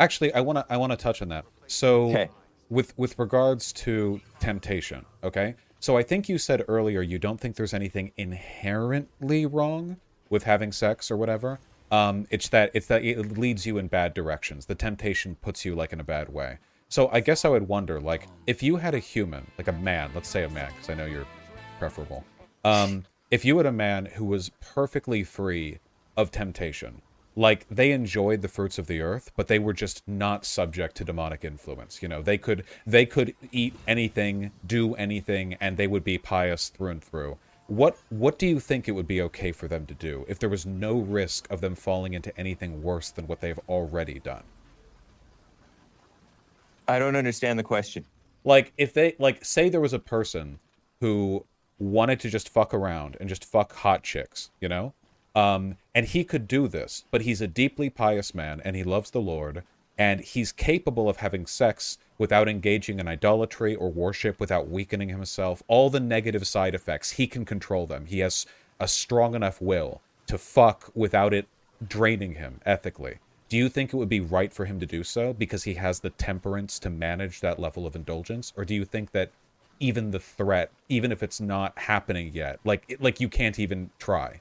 Actually, I want to I want to touch on that. So Okay. with with regards to temptation, okay? So I think you said earlier you don't think there's anything inherently wrong with having sex or whatever. Um, it's that it's that it leads you in bad directions. The temptation puts you like in a bad way. So I guess I would wonder, like, if you had a human, like a man, let's say a man, because I know you're preferable. Um, if you had a man who was perfectly free of temptation, like they enjoyed the fruits of the earth but they were just not subject to demonic influence. You know they could they could eat anything do anything and they would be pious through and through. What what do you think it would be okay for them to do if there was no risk of them falling into anything worse than what they've already done? I don't understand the question. like if they like say there was a person who wanted to just fuck around and just fuck hot chicks you know um and he could do this but he's a deeply pious man and he loves the lord and he's capable of having sex without engaging in idolatry or worship without weakening himself all the negative side effects. He can control them. He has a strong enough will to fuck without it draining him ethically. Do you think it would be right for him to do so because he has the temperance to manage that level of indulgence? Or do you think that even the threat even if it's not happening yet like like you can't even try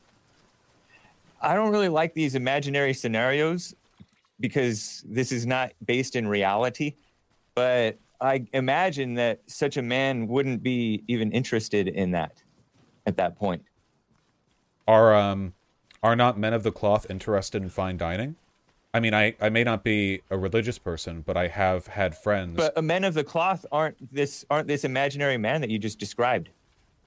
I don't really like these imaginary scenarios because this is not based in reality. But I imagine that such a man wouldn't be even interested in that at that point. are um are not men of the cloth interested in fine dining i mean i i may not be a religious person but i have had friends But men of the cloth aren't this aren't this imaginary man that you just described.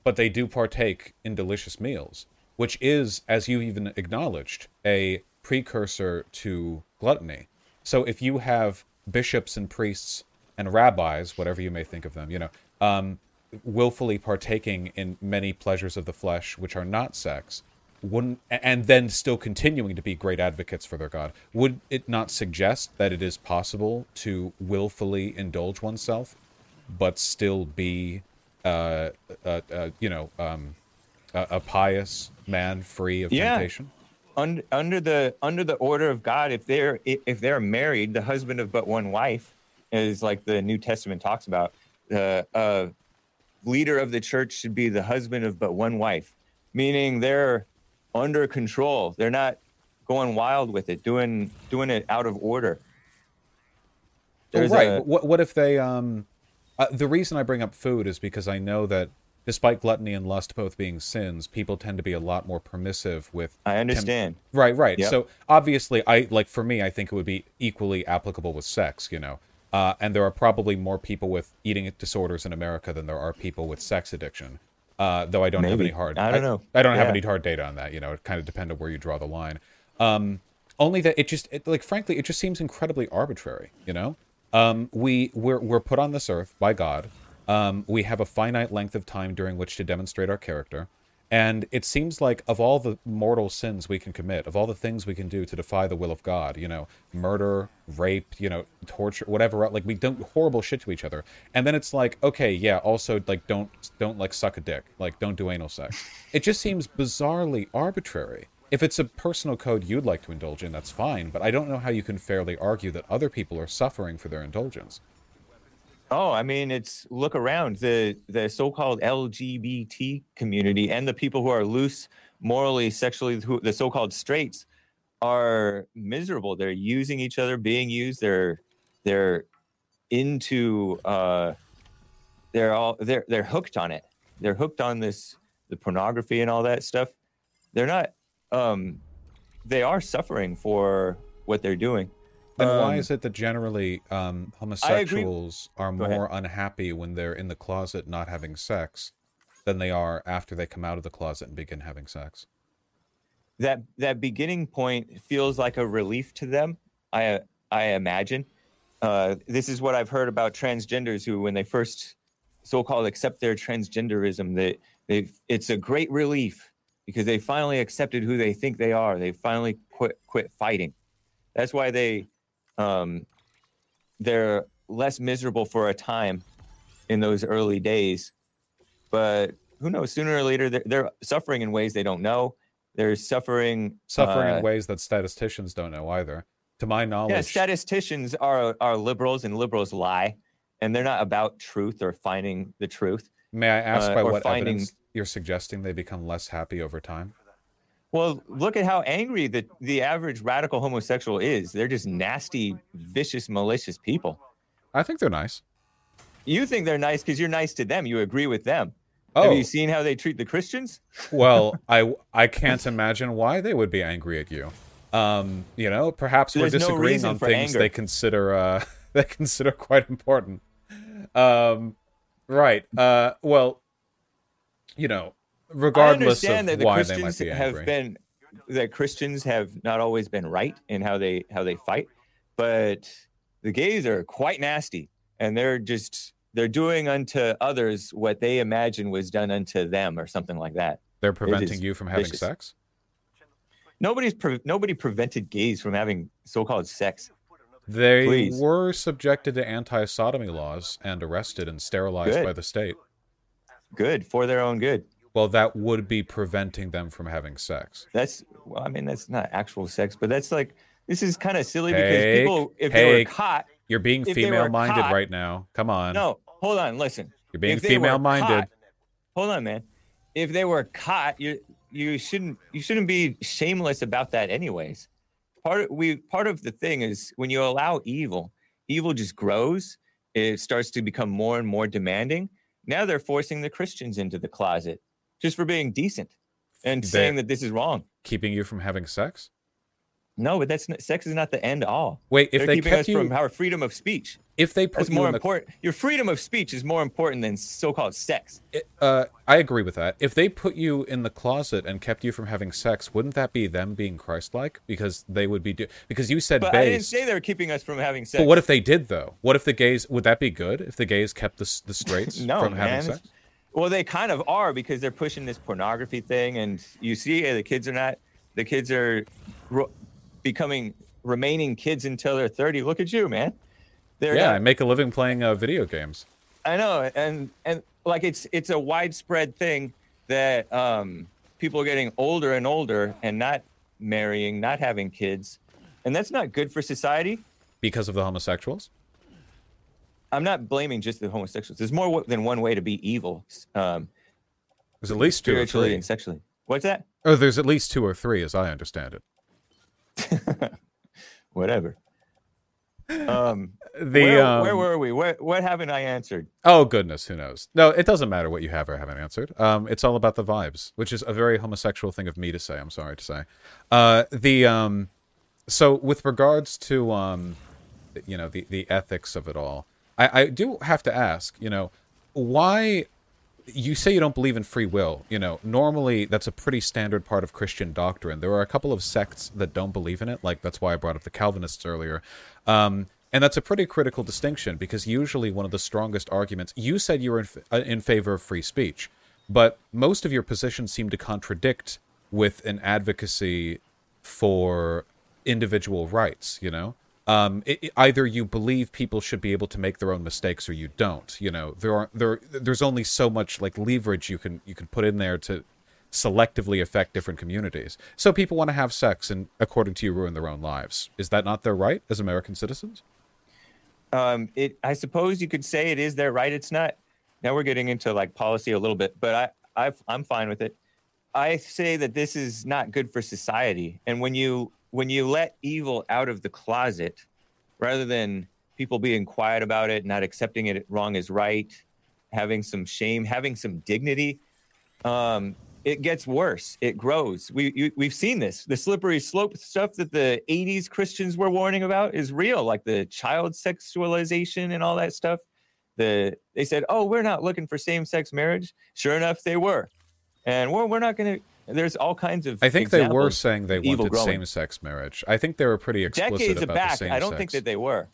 but they do partake in delicious meals, which is, as you even acknowledged, a precursor to gluttony. So if you have bishops and priests and rabbis, whatever you may think of them, you know, um, willfully partaking in many pleasures of the flesh which are not sex, wouldn't and then still continuing to be great advocates for their god would it not suggest that it is possible to willfully indulge oneself but still be uh, uh, uh, you know, um, a, a pious man free of Yeah. temptation? under under the under the order of God, if they're if they're married, the husband of but one wife is like the New Testament talks about. The uh, leader of the church should be the husband of but one wife, meaning they're under control. They're not going wild with it, doing doing it out of order. There's right. a- what, what if they? Um, uh, the reason I bring up food is because I know that despite gluttony and lust both being sins, people tend to be a lot more permissive with. I understand. Right, right. Yep. So obviously, I like for me, I think it would be equally applicable with sex. You know, uh, and there are probably more people with eating disorders in America than there are people with sex addiction. Uh, though I don't have any hard. I don't know. I don't have any hard data on that. You know, it kind of depends on where you draw the line. Um, only that it just it, like frankly, it just seems incredibly arbitrary. You know, um, we we're we're put on this earth by God. Um, we have a finite length of time during which to demonstrate our character. And it seems like of all the mortal sins we can commit, of all the things we can do to defy the will of God, you know, murder, rape, you know, torture, whatever, like we don't horrible shit to each other. And then it's like, okay, yeah, also like don't don't like suck a dick, like don't do anal sex. It just seems bizarrely arbitrary. If it's a personal code you'd like to indulge in, that's fine, but I don't know how you can fairly argue that other people are suffering for their indulgence. Oh, I mean, it's look around the the so-called LGBT community and the people who are loose morally, sexually, who the so-called straights are miserable. They're using each other, being used. They're they're into uh, they're all they're they're hooked on it. They're hooked on this the pornography and all that stuff. They're not um, they are suffering for what they're doing. Then why Um, is it that generally um, homosexuals are Go ahead. more unhappy when they're in the closet not having sex than they are after they come out of the closet and begin having sex? that that beginning point feels like a relief to them. I I imagine. Uh, this is what I've heard about transgenders who, when they first so-called accept their transgenderism, that they it's a great relief because they finally accepted who they think they are. They finally quit quit fighting. That's why they um, they're less miserable for a time in those early days. But who knows? Sooner or later, they're, they're suffering in ways they don't know. They're suffering Suffering uh, in ways that statisticians don't know either. To my knowledge, yeah, statisticians are are liberals, and liberals lie, and they're not about truth or finding the truth. may I ask uh, by what finding- evidence you're suggesting they become less happy over time? Well, look at how angry the the average radical homosexual is. They're just nasty, vicious, malicious people. I think they're nice. You think they're nice because you're nice to them. You agree with them. Oh, Have you seen how they treat the Christians? well, I I can't imagine why they would be angry at you. Um, you know, perhaps we're There's no disagreeing on things anger. they consider uh they consider quite important. Um, right. Uh, well, you know, I understand of that the why they might Christians be have been that Christians have not always been right in how they how they fight, but the gays are quite nasty, and they're just they're doing unto others what they imagine was done unto them, or something like that. They're preventing you from having sex. Nobody's pre- nobody prevented gays from having so-called sex. They Please. were subjected to anti-sodomy laws and arrested and sterilized Good. by the state. Good for their own good. Well, that would be preventing them from having sex. That's well, I mean that's not actual sex, but that's like this is kind of silly Hey, because people if they were caught, You're being were female-minded caught- right now. Come on. no, hold on, listen. You're being were female-minded. caught- hold on, man. If they were caught, you you shouldn't you shouldn't be shameless about that, anyways. Part of, we part of the thing is when you allow evil, evil just grows. It starts to become more and more demanding. Now they're forcing the Christians into the closet just for being decent and They- saying that this is wrong. Keeping you from having sex? No, but that's sex is not the end all. Wait, if They're they keeping kept us you, from our freedom of speech. if they put That's you more in the, important. Your freedom of speech is more important than so-called sex. uh, I agree with that. If they put you in the closet and kept you from having sex, wouldn't that be them being Christ-like? Because they would be do- because you said But I didn't say they were keeping us from having sex. But what if they did though? What if the gays? Would that be good if the gays kept the the straights no, from man. having sex? Well, they kind of are because they're pushing this pornography thing, and you see, uh, the kids are not. The kids are becoming remaining kids until they're thirty. Look at you, man. They're Yeah, I make a living playing uh, video games. I know, and and like it's it's a widespread thing that um, people are getting older and older and not marrying, not having kids, and that's not good for society. Because of the homosexuals? I'm not blaming just the homosexuals. There's more than one way to be evil, um, There's at least two or spiritually three. and sexually. What's that? Oh, there's at least two or three, as I understand it. Whatever. Um, The where, um, where were we? What what haven't I answered? oh goodness, who knows? No, it doesn't matter what you have or haven't answered. Um, it's all about the vibes, which is a very homosexual thing of me to say. I'm sorry to say. Uh, the um, so with regards to um, you know the the ethics of it all, I, I do have to ask, you know, why you say you don't believe in free will. You know, normally that's a pretty standard part of Christian doctrine. There are a couple of sects that don't believe in it, like that's why I brought up the Calvinists earlier. Um, and that's a pretty critical distinction because usually one of the strongest arguments. You said you were in, uh, in favor of free speech, but most of your positions seem to contradict with an advocacy for individual rights. You know, um, it, it- either you believe people should be able to make their own mistakes or you don't. You know, there are there there's only so much like leverage you can you can put in there to selectively affect different communities. So people want to have sex and according to you ruin their own lives. Is that not their right as American citizens? Um, it I suppose you could say it is their right. It's not. Now we're getting into like policy a little bit, but I I've, I'm fine with it. I say that this is not good for society, and when you when you let evil out of the closet, rather than people being quiet about it, not accepting it wrong as right, having some shame, having some dignity, um, it gets worse. It grows. We you, we've seen this. The slippery slope stuff that the '80s Christians were warning about is real, like the child sexualization and all that stuff. The they said, "Oh, we're not looking for same-sex marriage." Sure enough, they were, and we're we're not going to. There's all kinds of. I think they were saying they wanted same-sex marriage. I think they were pretty explicit decades about back. the same-sex. I don't think that they were.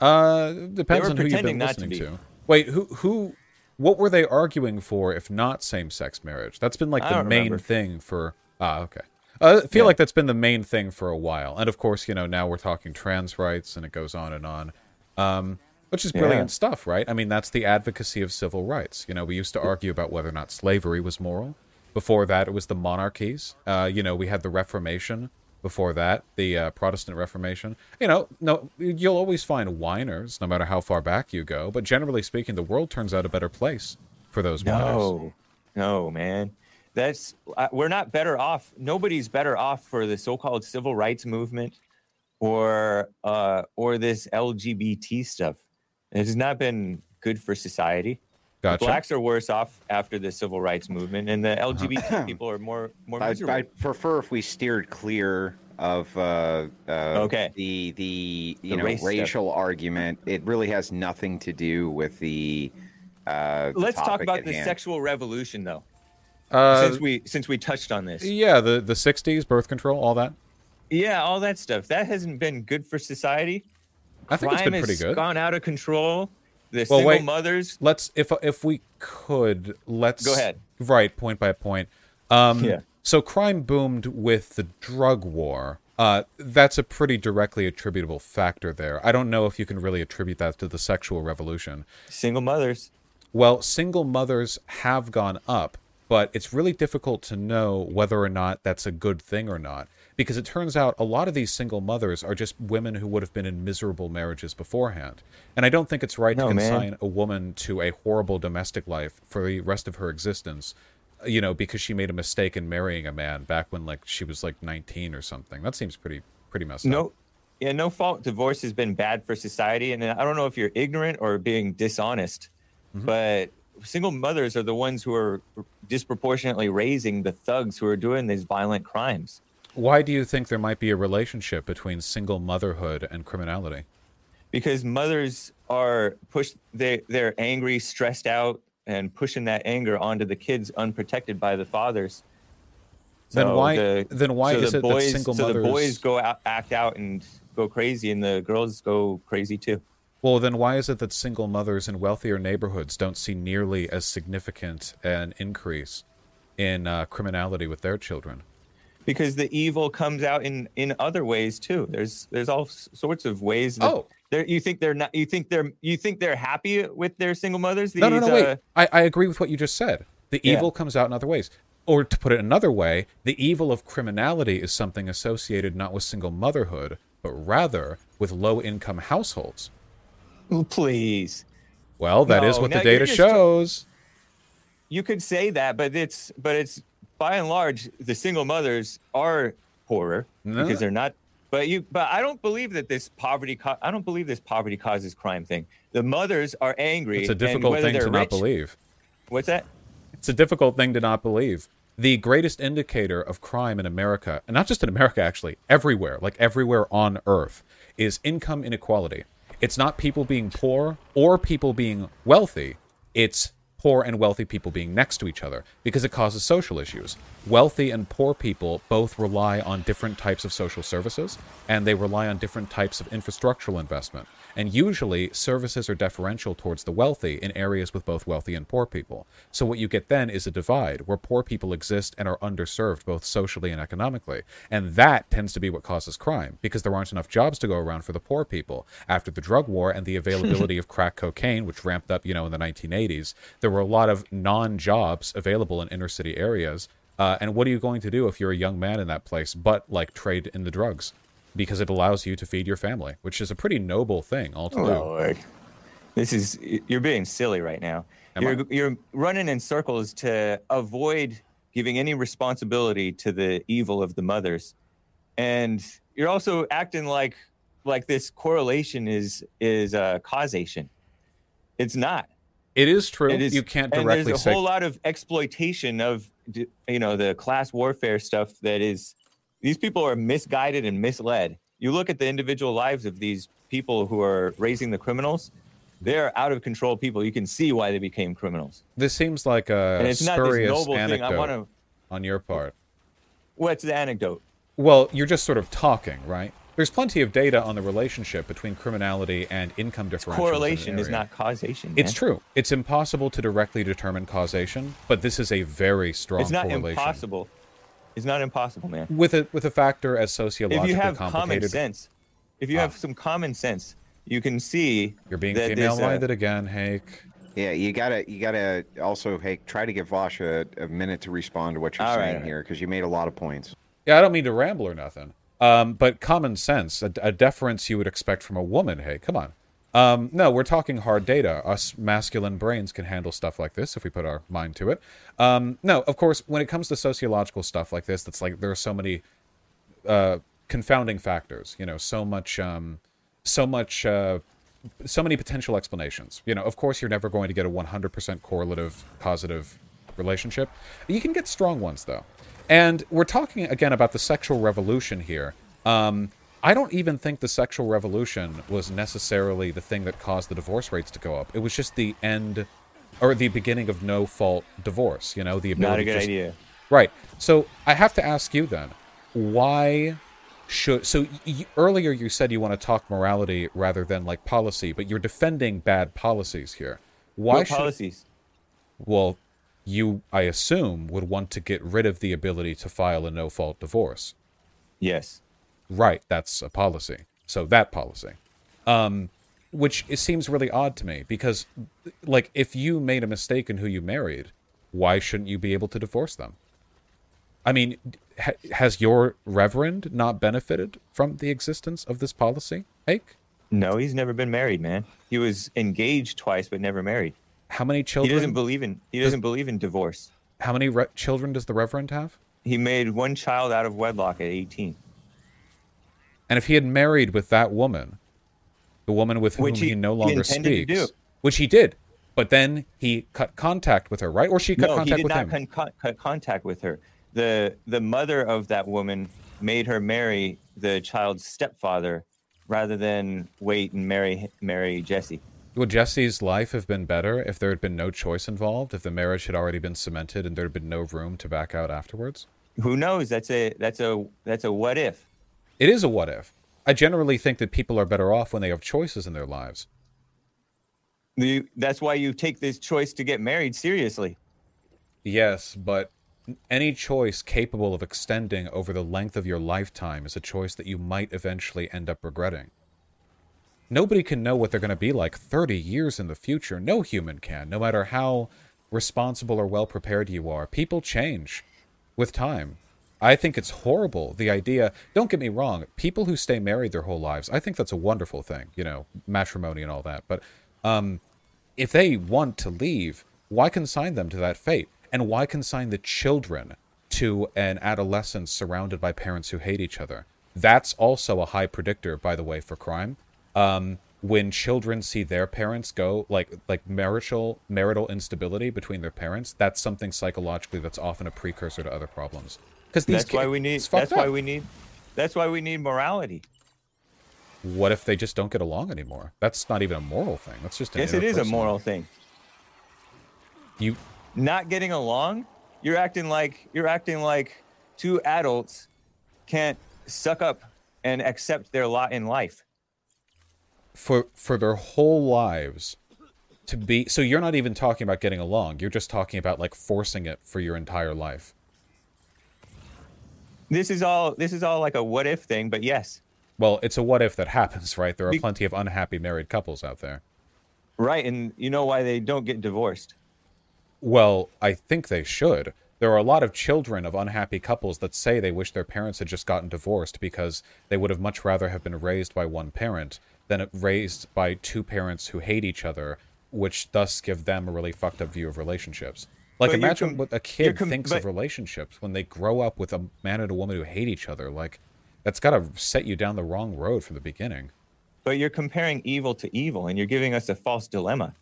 Uh, depends were on who you've been to listening be. to. Wait, who who? What were they arguing for if not same-sex marriage? That's been like I the main remember. thing for. Ah, okay. Uh, I feel Yeah. like that's been the main thing for a while, and of course, you know, now we're talking trans rights, and it goes on and on, um, which is Yeah. brilliant stuff, right? I mean, that's the advocacy of civil rights. You know, we used to argue about whether or not slavery was moral. Before that, it was the monarchies. Uh, you know, we had the Reformation. Before that, the uh, Protestant Reformation. You know, no, you'll always find whiners, no matter how far back you go. But generally speaking, the world turns out a better place for those whiners. No, no, man. That's uh, we're not better off. Nobody's better off for the so-called civil rights movement or uh, or this LGBT stuff. It has not been good for society. Gotcha. Blacks are worse off after the civil rights movement, and the LGBT people are more more I, miserable. I prefer if we steered clear of uh, uh, Okay. the the you The know race stuff. racial argument. It really has nothing to do with the. Uh, the Let's talk about at the hand. sexual revolution, though. Uh, since we since we touched on this, yeah, the the '60s, birth control, all that. yeah, all that stuff that hasn't been good for society. I think it's Crime been pretty has good. gone out of control. The Well, single wait. mothers. let's if if we could let's Go ahead. right point by point um Yeah. so crime boomed with the drug war uh that's a pretty directly attributable factor there i don't know if you can really attribute that to the sexual revolution Single mothers. well single mothers have gone up but it's really difficult to know whether or not that's a good thing or not because it turns out a lot of these single mothers are just women who would have been in miserable marriages beforehand and i don't think it's right No, to man. consign a woman to a horrible domestic life for the rest of her existence you know because she made a mistake in marrying a man back when like she was like 19 or something that seems pretty pretty messed up No, yeah, no fault. Divorce has been bad for society, and I don't know if you're ignorant or being dishonest, Mm-hmm. but single mothers are the ones who are disproportionately raising the thugs who are doing these violent crimes. Why do you think there might be a relationship between single motherhood and criminality? Because mothers are pushed they they're angry stressed out and pushing that anger onto the kids unprotected by the fathers. Then why- the- then why so is the it that boys, single so the mothers- boys go out act out and go crazy and the girls go crazy too. Well, then why is it that single mothers in wealthier neighborhoods don't see nearly as significant an increase in uh, criminality with their children? Because the evil comes out in in other ways too there's there's all sorts of ways that Oh. they're, you think they're not you think they're you think they're happy with their single mothers No, no, no, wait. uh, I, I agree with what you just said. The Yeah. evil comes out in other ways. Or to put it another way, the evil of criminality is something associated not with single motherhood, but rather with low income households. please Well, that is No, what the data just- shows. you could say that, but it's but it's by and large the single mothers are poorer No. because they're not. But you, but I don't believe that this poverty. I don't believe this poverty causes crime thing. The mothers are angry. It's a difficult thing to not believe. What's that? It's a difficult thing to not believe. The greatest indicator of crime in America, and not just in America, actually, everywhere, like everywhere on earth, is income inequality. It's not people being poor or people being wealthy. It's poor and wealthy people being next to each other because it causes social issues. Wealthy and poor people both rely on different types of social services and they rely on different types of infrastructural investment. And usually, services are deferential towards the wealthy in areas with both wealthy and poor people. So, what you get then is a divide where poor people exist and are underserved both socially and economically. And that tends to be what causes crime because there aren't enough jobs to go around for the poor people. After the drug war and the availability of crack cocaine, which ramped up, you know, in the 1980s, there were a lot of non jobs available in inner city areas. Uh, and what are you going to do if you're a young man in that place but like trade in the drugs? Because it allows you to feed your family, which is a pretty noble thing all to do. Lord, this is you're being silly right now. Am you're I? you're running in circles to avoid giving any responsibility to the evil of the mothers, and you're also acting like like this correlation is is uh, causation. It's not. It is true. It is, you can't directly. and there's a say whole lot of exploitation of you know the class warfare stuff that is these people are misguided and misled you look at the individual lives of these people who are raising the criminals they're out of control people you can see why they became criminals this seems like a and it's not this spurious noble thing anecdote i want to on your part. what's the anecdote Well, you're just sort of talking, right? There's plenty of data on the relationship between criminality and income differentials. in correlation is not causation It's true. It's impossible to directly determine causation, but this is a very strong it's not correlation. impossible it's not impossible man With a with a factor as if you have common sense if you Ah. have some common sense you can see You're being that female there's a- minded again, Hake. Yeah, you gotta you gotta also hey try to give Vosh a, a minute to respond to what you're All right, saying all right. here because you made a lot of points. Yeah, I don't mean to ramble or nothing. Um, but common sense, a, a deference you would expect from a woman. Hey, come on. Um, no, we're talking hard data. Us masculine brains can handle stuff like this if we put our mind to it. Um, no, of course, when it comes to sociological stuff like this, that's like there are so many uh, confounding factors. You know, so much, um, so much, uh, so many potential explanations. You know, of course, you're never going to get a 100% correlative positive relationship. You can get strong ones though, and we're talking again about the sexual revolution here. Um, I don't even think the sexual revolution was necessarily the thing that caused the divorce rates to go up. It was just the end or the beginning of no fault divorce. You know, the ability not a good just- idea Right. So I have to ask you then, why should so y- earlier you said you want to talk morality rather than like policy, but you're defending bad policies here. Why what should policies well you I assume would want to get rid of the ability to file a no fault divorce. yes Right, that's a policy. So that policy. Um which it seems really odd to me because like if you made a mistake in who you married, why shouldn't you be able to divorce them? I mean, ha- has your reverend not benefited from the existence of this policy? Ake? No, he's never been married, man. He was engaged twice, but never married. How many children? He doesn't believe in he doesn't believe in divorce. how many re- children does the reverend have? He made one child out of wedlock at 18, And if he had married with that woman, the woman with whom he, he- no longer speaks, which he did, but then he cut contact with her, right? Or she cut no, he contact did with not him. con- con- cut contact with her. the The mother of that woman made her marry the child's stepfather rather than wait and marry marry Jesse. Would Jesse's life have been better if there had been no choice involved, if the marriage had already been cemented and there had been no room to back out afterwards? Who knows? That's a that's a that's a what if. It is a what if. I generally think that people are better off when they have choices in their lives. The, that's why you take this choice to get married seriously. Yes, but any choice capable of extending over the length of your lifetime is a choice that you might eventually end up regretting. Nobody can know what they're going to be like 30 years in the future. No human can, no matter how responsible or well prepared you are. People change with time. I think it's horrible, the idea. Don't get me wrong, people who stay married their whole lives, I think that's a wonderful thing, you know, matrimony and all that. But um, if they want to leave, why consign them to that fate? And why consign the children to an adolescence surrounded by parents who hate each other? That's also a high predictor, by the way, for crime. Um, when children see their parents go like like marital marital instability between their parents, that's something psychologically that's often a precursor to other problems. Because That's why we need. it's fucked That's why we need. That's why we need morality. What if they just don't get along anymore? That's not even a moral thing. That's just an Yes, it is a moral thing. You Not getting along, you're acting like you're acting like two adults can't suck up and accept their lot in life. for for their whole lives to be so you're not even talking about getting along you're just talking about like forcing it for your entire life This is all. This is all like a what if thing. But yes, well it's a what if that happens right there are Be- plenty of unhappy married couples out there right. And you know why they don't get divorced? well i think they should there are a lot of children of unhappy couples that say they wish their parents had just gotten divorced because they would have much rather have been raised by one parent than raised by two parents who hate each other which thus give them a really fucked up view of relationships like But imagine com- what a kid com- thinks of relationships when they grow up with a man and a woman who hate each other like That's got to set you down the wrong road from the beginning. But you're comparing evil to evil, and you're giving us a false dilemma.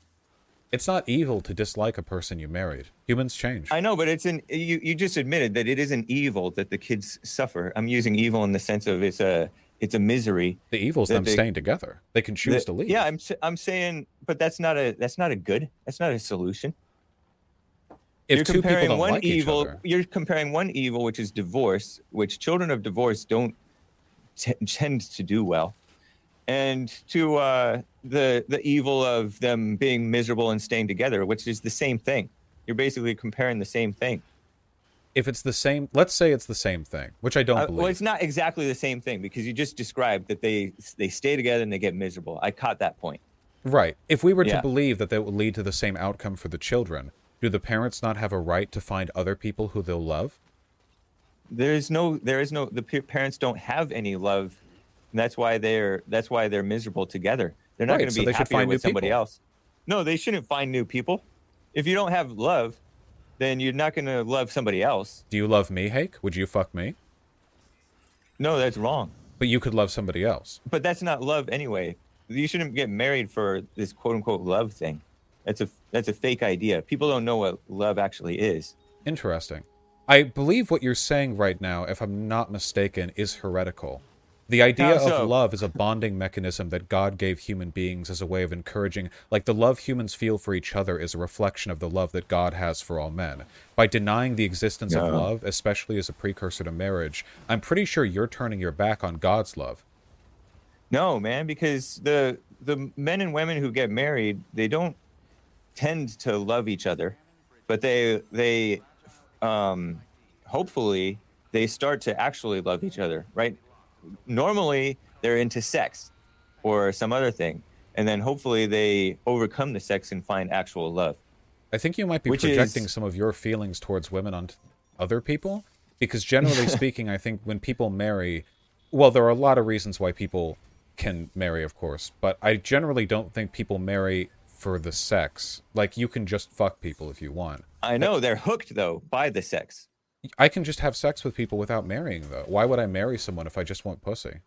It's not evil to dislike a person you married. Humans change. I know, but it's an you. You just admitted that it is an evil that the kids suffer. I'm using evil in the sense of it's a it's a misery. the evil's them they- staying together. They can choose that- to leave. Yeah, I'm I'm saying, but that's not a that's not a good. That's not a solution. If you're two people comparing don't one like evil. each other, You're comparing one evil, which is divorce, which children of divorce don't t- tend to do well, and to uh, the the evil of them being miserable and staying together, which is the same thing. You're basically comparing the same thing. if it's the same, let's say it's the same thing, which I don't Uh, believe. well, it's not exactly the same thing because you just described that they they stay together and they get miserable. I caught that point. Right. If we were Yeah. to believe that that would lead to the same outcome for the children, do the parents not have a right to find other people who they'll love? There is no there is no the pa- parents don't have any love. And that's why they're that's why they're miserable together. They're not Right, going to so be they should happier find with somebody people. else. No, they shouldn't find new people. If you don't have love, then you're not going to love somebody else. Do you love me, Hake? Would you fuck me? No, that's wrong. But you could love somebody else. But that's not love anyway. You shouldn't get married for this quote unquote love thing. That's a that's a fake idea. People don't know what love actually is. Interesting. I believe what you're saying right now, if I'm not mistaken, is heretical. The idea so? of love is a bonding mechanism that God gave human beings as a way of encouraging, like the love humans feel for each other is a reflection of the love that God has for all men. By denying the existence of love, especially as a precursor to marriage, I'm pretty sure you're turning your back on God's love. No, man, because the the men and women who get married, they don't tend to love each other, but they they um hopefully they start to actually love each other, right? Normally they're into sex or some other thing, and then hopefully they overcome the sex and find actual love. I think you might be Which projecting is- some of your feelings towards women onto other people. Because generally speaking, I think when people marry, well, there are a lot of reasons why people can marry, of course, but I generally don't think people marry for the sex. Like, you can just fuck people if you want. I know they're hooked though by the sex. I can just have sex with people without marrying, though. Why would I marry someone if I just want pussy?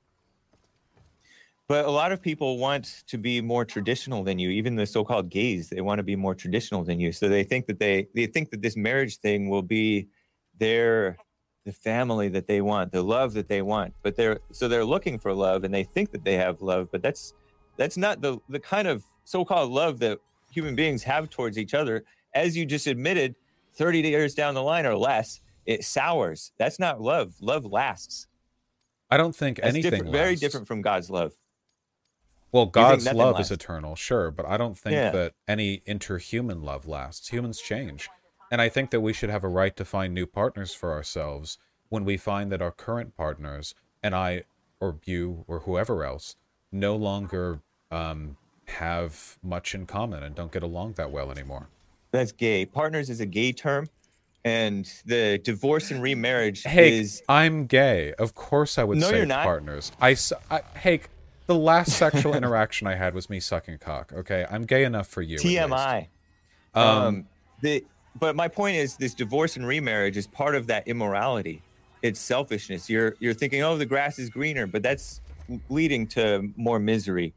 But a lot of people want to be more traditional than you. Even the so-called gays, they want to be more traditional than you. So they think that they they think that this marriage thing will be their the family that they want, the love that they want. But they're so they're looking for love and they think that they have love, but that's that's not the the kind of so-called love that human beings have towards each other. As you just admitted, 30 years down the line or less, it sours. That's not love. Love lasts. I don't think That's anything different, very different from God's love. Well, God's love lasts? is eternal, sure, but I don't think Yeah. that any interhuman love lasts. Humans change. And I think that we should have a right to find new partners for ourselves when we find that our current partners, and I, or you, or whoever else, no longer um, have much in common and don't get along that well anymore. That's gay. Partners is a gay term, and the divorce and remarriage Hey, is I'm gay. Of course I would No, say you're not. partners. I, I- hey, the last sexual interaction I had was me sucking cock, okay? I'm gay enough for you. TMI. Um, Um, the but my point is this divorce and remarriage is part of that immorality. It's selfishness. You're you're thinking, oh, the grass is greener, but that's leading to more misery.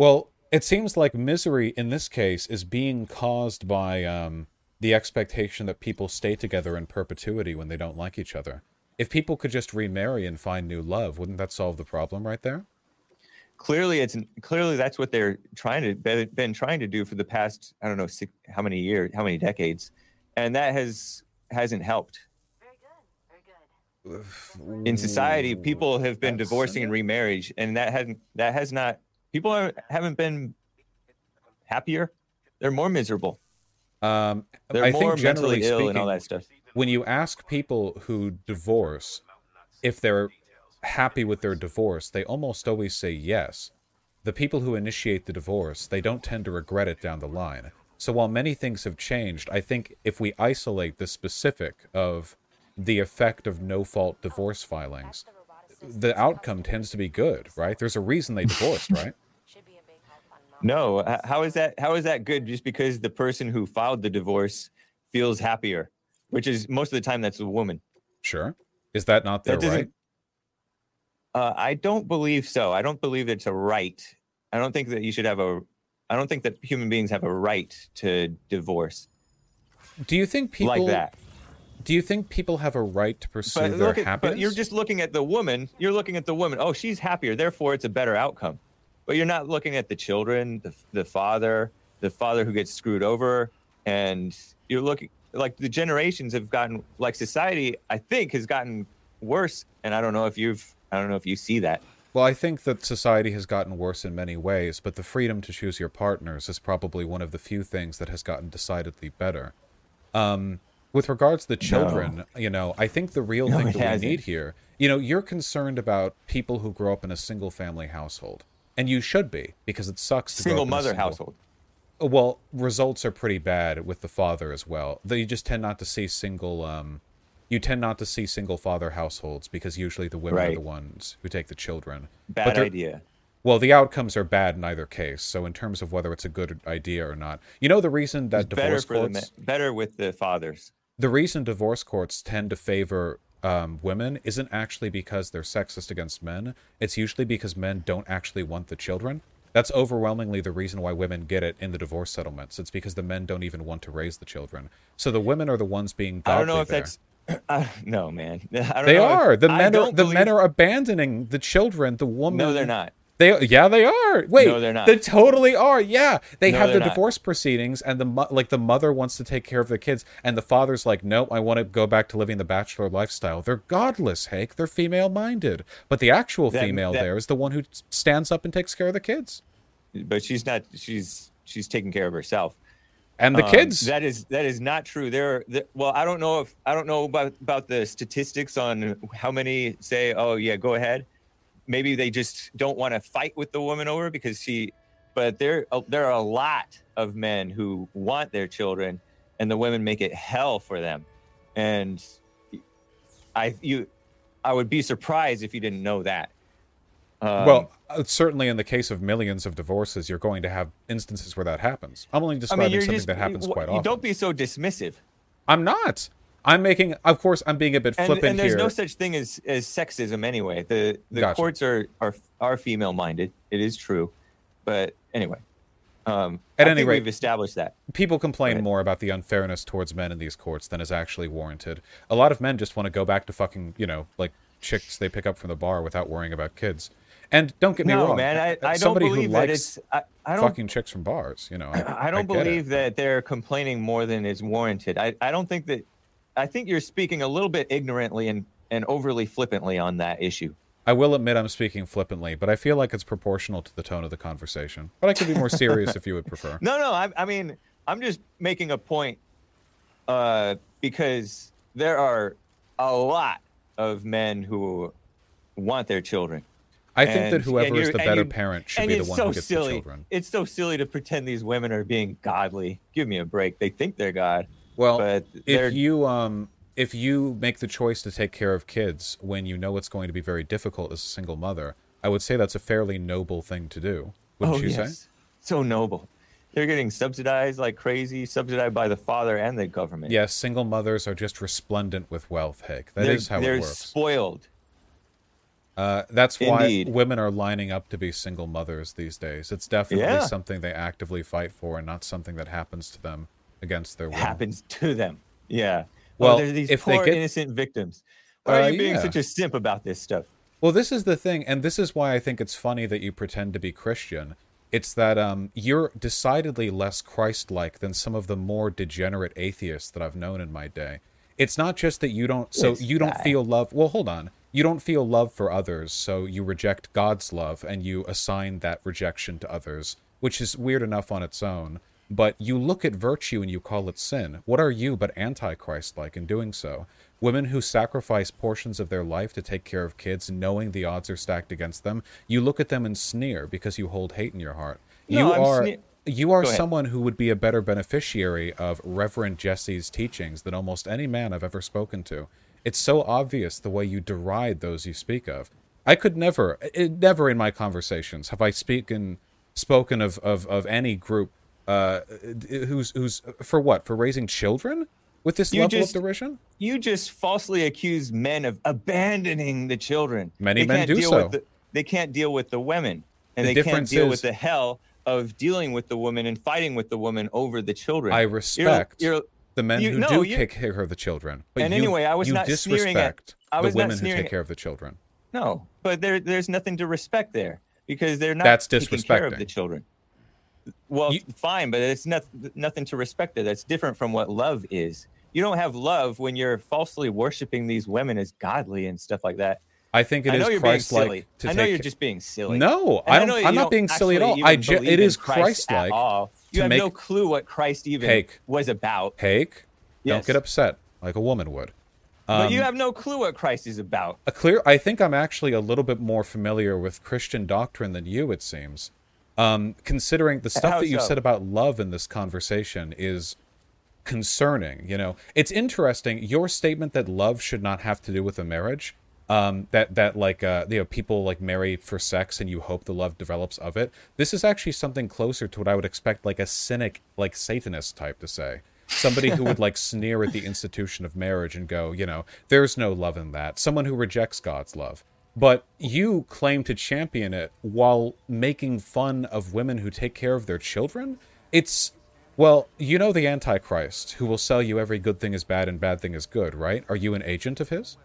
Well, it seems like misery in this case is being caused by um, the expectation that people stay together in perpetuity when they don't like each other. If people could just remarry and find new love, wouldn't that solve the problem right there? Clearly, it's clearly that's what they're trying to been, been trying to do for the past I don't know six, how many years, how many decades, and that has hasn't helped. Very good, very good. In society people have been That's- divorcing and remarriage and that hasn't that has not people are, haven't been happier they're more miserable Um, they're I more think generally mentally ill speaking, and all that stuff when you ask people who divorce if they're happy with their divorce, they almost always say yes. The people who initiate the divorce, they don't tend to regret it down the line. So while many things have changed, I think if we isolate the specific of the effect of no-fault divorce filings, the outcome tends to be good, right? There's a reason they divorced, right? no how is that how is that good just because the person who filed the divorce feels happier which is most of the time that's a woman Sure. Is that not their that right? Uh, I don't believe so. I don't believe it's a right. I don't think that you should have a. I don't think that human beings have a right to divorce Do you think people like that. Do you think people have a right to pursue But their at, happiness? but you're just looking at the woman. You're looking at the woman. Oh, she's happier. Therefore, it's a better outcome. But you're not looking at the children, the, the father, the father who gets screwed over, and you're looking like the generations have gotten like society. I think has gotten worse, and I don't know if you've. I don't know if you see that. Well, I think that society has gotten worse in many ways, but the freedom to choose your partners is probably one of the few things that has gotten decidedly better. Um, with regards to the children, you know, I think the real No, thing that we hasn't. need here, you know, you're concerned about people who grow up in a single family household. And you should be, because it sucks to Single up in a mother single- household. Well, results are pretty bad with the father as well. Though you just tend not to see single um you tend not to see single father households because usually the women are the ones who take the children. Bad idea. Well, the outcomes are bad in either case. So in terms of whether it's a good idea or not, you know the reason that It's better divorce for courts men, better with the fathers. The reason divorce courts tend to favor um, women isn't actually because they're sexist against men. It's usually because men don't actually want the children. That's overwhelmingly the reason why women get it in the divorce settlements. It's because the men don't even want to raise the children. So the women are the ones being I don't know if there. that's. I, no, man. I don't They know if- are. the men are don't the men are abandoning the children. The woman No, they're not. They yeah, they are. Wait, No, they're not. They totally are. Yeah, they No, have the they're not. divorce proceedings, and the mo- like. The mother wants to take care of the kids, and the father's like, "Nope, I want to go back to living the bachelor lifestyle." They're godless, Hake. They're female-minded, but the actual That- female that- there is the one who stands up and takes care of the kids But she's not. She's she's taking care of herself. and the Um, kids. That is that is not true. There, are- th- well, I don't know if I don't know about about the statistics on how many say, "Oh yeah, go ahead." Maybe they just don't want to fight with the woman over because she. But there, there are a lot of men who want their children, and the women make it hell for them. And I, you, I would be surprised if you didn't know that. Um, well, uh, certainly in the case of millions of divorces, you're going to have instances where that happens. I'm only I describing mean, something just that happens you- quite you often. Don't be so dismissive. I'm not. I'm making. Of course, I'm being a bit and, flippant and there's here. no such thing as, as sexism anyway. The the Gotcha. courts are are are female minded. It is true, but anyway, um, At I any rate- we've established that. people complain more about the unfairness towards men in these courts than is actually warranted. A lot of men just want to go back to fucking, you know, like chicks they pick up from the bar without worrying about kids. And don't get me No, wrong, man, I, I don't somebody believe who that likes it's. I, I don't. fucking chicks from bars, you know. I, I don't get it. believe that they're complaining more than is warranted. I, I don't think that. I think you're speaking a little bit ignorantly and, and overly flippantly on that issue. I will admit I'm speaking flippantly, but I feel like it's proportional to the tone of the conversation. But I could be more serious if you would prefer. No, no. I, I mean, I'm just making a point uh, because there are a lot of men who want their children. I think that And- whoever is the better parent should be the one so who gets silly. the children. It's so silly to pretend these women are being godly. Give me a break. They think they're God. Well, but if you um if you make the choice to take care of kids when you know it's going to be very difficult as a single mother, I would say that's a fairly noble thing to do. Wouldn't oh you yes, say? so noble. They're getting subsidized like crazy, subsidized by the father and the government. Yes, single mothers are just resplendent with wealth, Hick. That they're, is how they're it works. spoiled. Uh, that's why Indeed. women are lining up to be single mothers these days. It's definitely Yeah. something they actively fight for and not something that happens to them against their will. happens to them. Yeah. Well, oh, they're these if they poor get- innocent victims. Why Uh, are you being yeah. such a simp about this stuff? Well, this is the thing, and this is why I think it's funny that you pretend to be Christian. It's that um, you're decidedly less Christ-like than some of the more degenerate atheists that I've known in my day. It's not just that you don't, so you don't feel love. Well, hold on. You don't feel love for others, so you reject God's love and you assign that rejection to others, which is weird enough on its own. But you look at virtue and you call it sin. What are you but anti-Christ like in doing so? Women who sacrifice portions of their life to take care of kids, knowing the odds are stacked against them, you look at them and sneer because you hold hate in your heart. No, you I'm are sne- you are someone who would be a better beneficiary of Reverend Jesse's teachings than almost any man I've ever spoken to. It's so obvious the way you deride those you speak of. I could never, eh, never in my conversations have I spoken spoken of of, of any group uh, who's who's for what for raising children. with this You level just- of derision? You just falsely accuse men of abandoning the children. Many They men can't do deal so. With the, they can't deal with the women, and The they can't deal is- with the hell of dealing with the woman and fighting with the woman over the children. I You're- respect you're- the men you- who no, do you- take care of the children. But And you, anyway, I was you not sneering at- I was the not women who take care of the children. No, but there, there's nothing to respect there because they're not That's taking care of the children. Well, You- fine, but it's not, nothing to respect there. That's different from what love is. You don't have love when you're falsely worshiping these women as godly and stuff like that. I think it I is know you're being Christ-like silly. to I know take you're just being silly. No, I don't, you I'm not being silly at all. I ju- it at Christ-like all. You have make- no clue what Christ even Hake. was about. Hake, don't get upset like a woman would. but you Um, have no clue what Christ is about. a clear i think i'm actually a little bit more familiar with christian doctrine than you it seems um, considering the stuff How that you've so? said about love in this conversation is concerning you know. It's interesting your statement that love should not have to do with a marriage um, that that like uh, you know people like marry for sex and you hope the love develops of it this is actually something closer to what i would expect like a cynic like satanist type to say. Somebody who would like sneer at the institution of marriage and go you know there's no love in that. Someone who rejects god's love but you claim to champion it while making fun of women who take care of their children? It's well you know the antichrist who will sell you every good thing is bad and bad thing is good right? Are you an agent of his?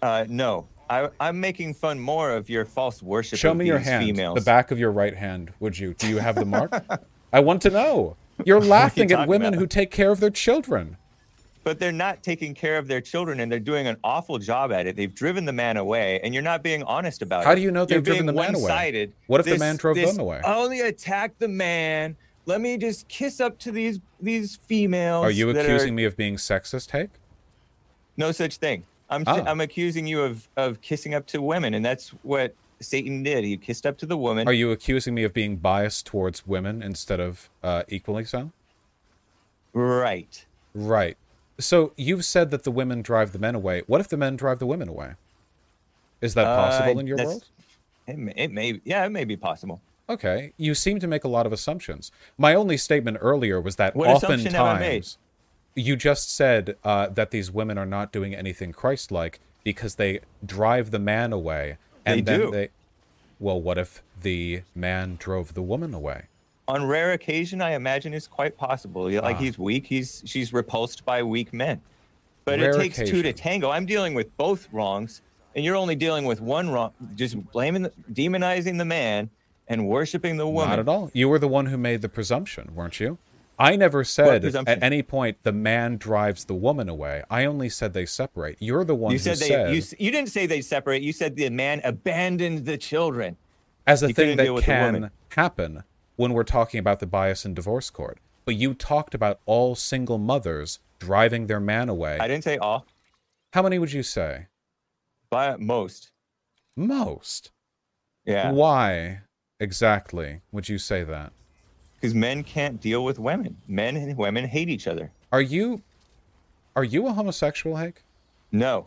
Uh, no, I, I'm making fun more of your false worship. show me your hand Females. the back of your right hand would you? Do you have the mark? I want to know. You're laughing at women about? who take care of their children but they're not taking care of their children and they're doing an awful job at it. They've driven the man away, and you're not being honest about it. How do you know they've driven the man away? What if the man drove them away? I only attack the man. Let me just kiss up to these these females. are you accusing me of being sexist Hake? No such thing. I'm Ah. I'm accusing you of of kissing up to women, and that's what Satan did. He kissed up to the woman. Are you accusing me of being biased towards women instead of uh, equally so? right. Right. So you've said that the women drive the men away. What if the men drive the women away? Is that possible Uh, in your world? It may, it may yeah, it may be possible. Okay. You seem to make a lot of assumptions. My only statement earlier was that What assumption have I made? oftentimes you just said uh, that these women are not doing anything Christ-like because they drive the man away, and They then do. they. Well, what if the man drove the woman away? On rare occasion i imagine it's quite possible like Ah. he's weak he's she's repulsed by weak men but Rare it takes two to tango i'm dealing with both wrongs and you're only dealing with one wrong just blaming the, demonizing the man and worshiping the woman Not at all. You were the one who made the presumption, weren't you? I never said at any point the man drives the woman away. I only said they separate. You're the one you who said they said, you, you didn't say they separate you said the man abandoned the children as a thing that can happen when we're talking about the bias in divorce court. But you talked about all single mothers driving their man away. i didn't say all How many would you say? by most Most. yeah Why exactly would you say that? because men can't deal with women men and women hate each other Are you are you a homosexual, Hake? no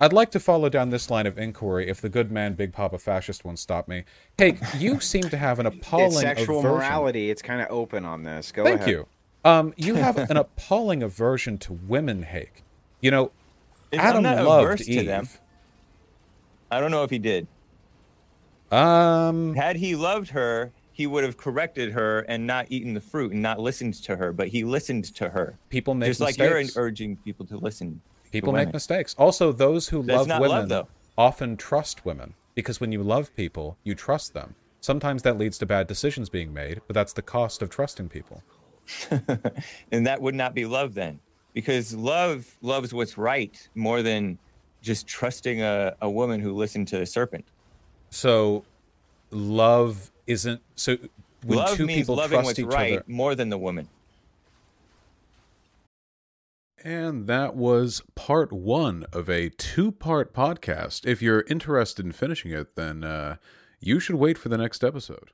I'd like to follow down this line of inquiry if the good man Big Papa Fascist won't stop me. Hey, you seem to have an appalling It's sexual aversion. morality. It's kind of open on this. Go ahead. Thank ahead. you. Um, you have an appalling aversion to women, Hake. You know, It's- Adam i'm not loved averse Eve. to them i don't know if he did Um, Had he loved her, he would have corrected her and not eaten the fruit and not listened to her. But he listened to her, people make just like you're urging people to listen. People make mistakes. Also, those who That's love women love, often trust women because when you love people, you trust them. Sometimes that leads to bad decisions being made, but that's the cost of trusting people. and that would not be love then, because love loves what's right more than just trusting a, a woman who listened to the serpent. So, love isn't so. When love two means people loving trust what's each right other, more than the woman. And that was part one of a two part podcast. If you're interested in finishing it, then uh, you should wait for the next episode.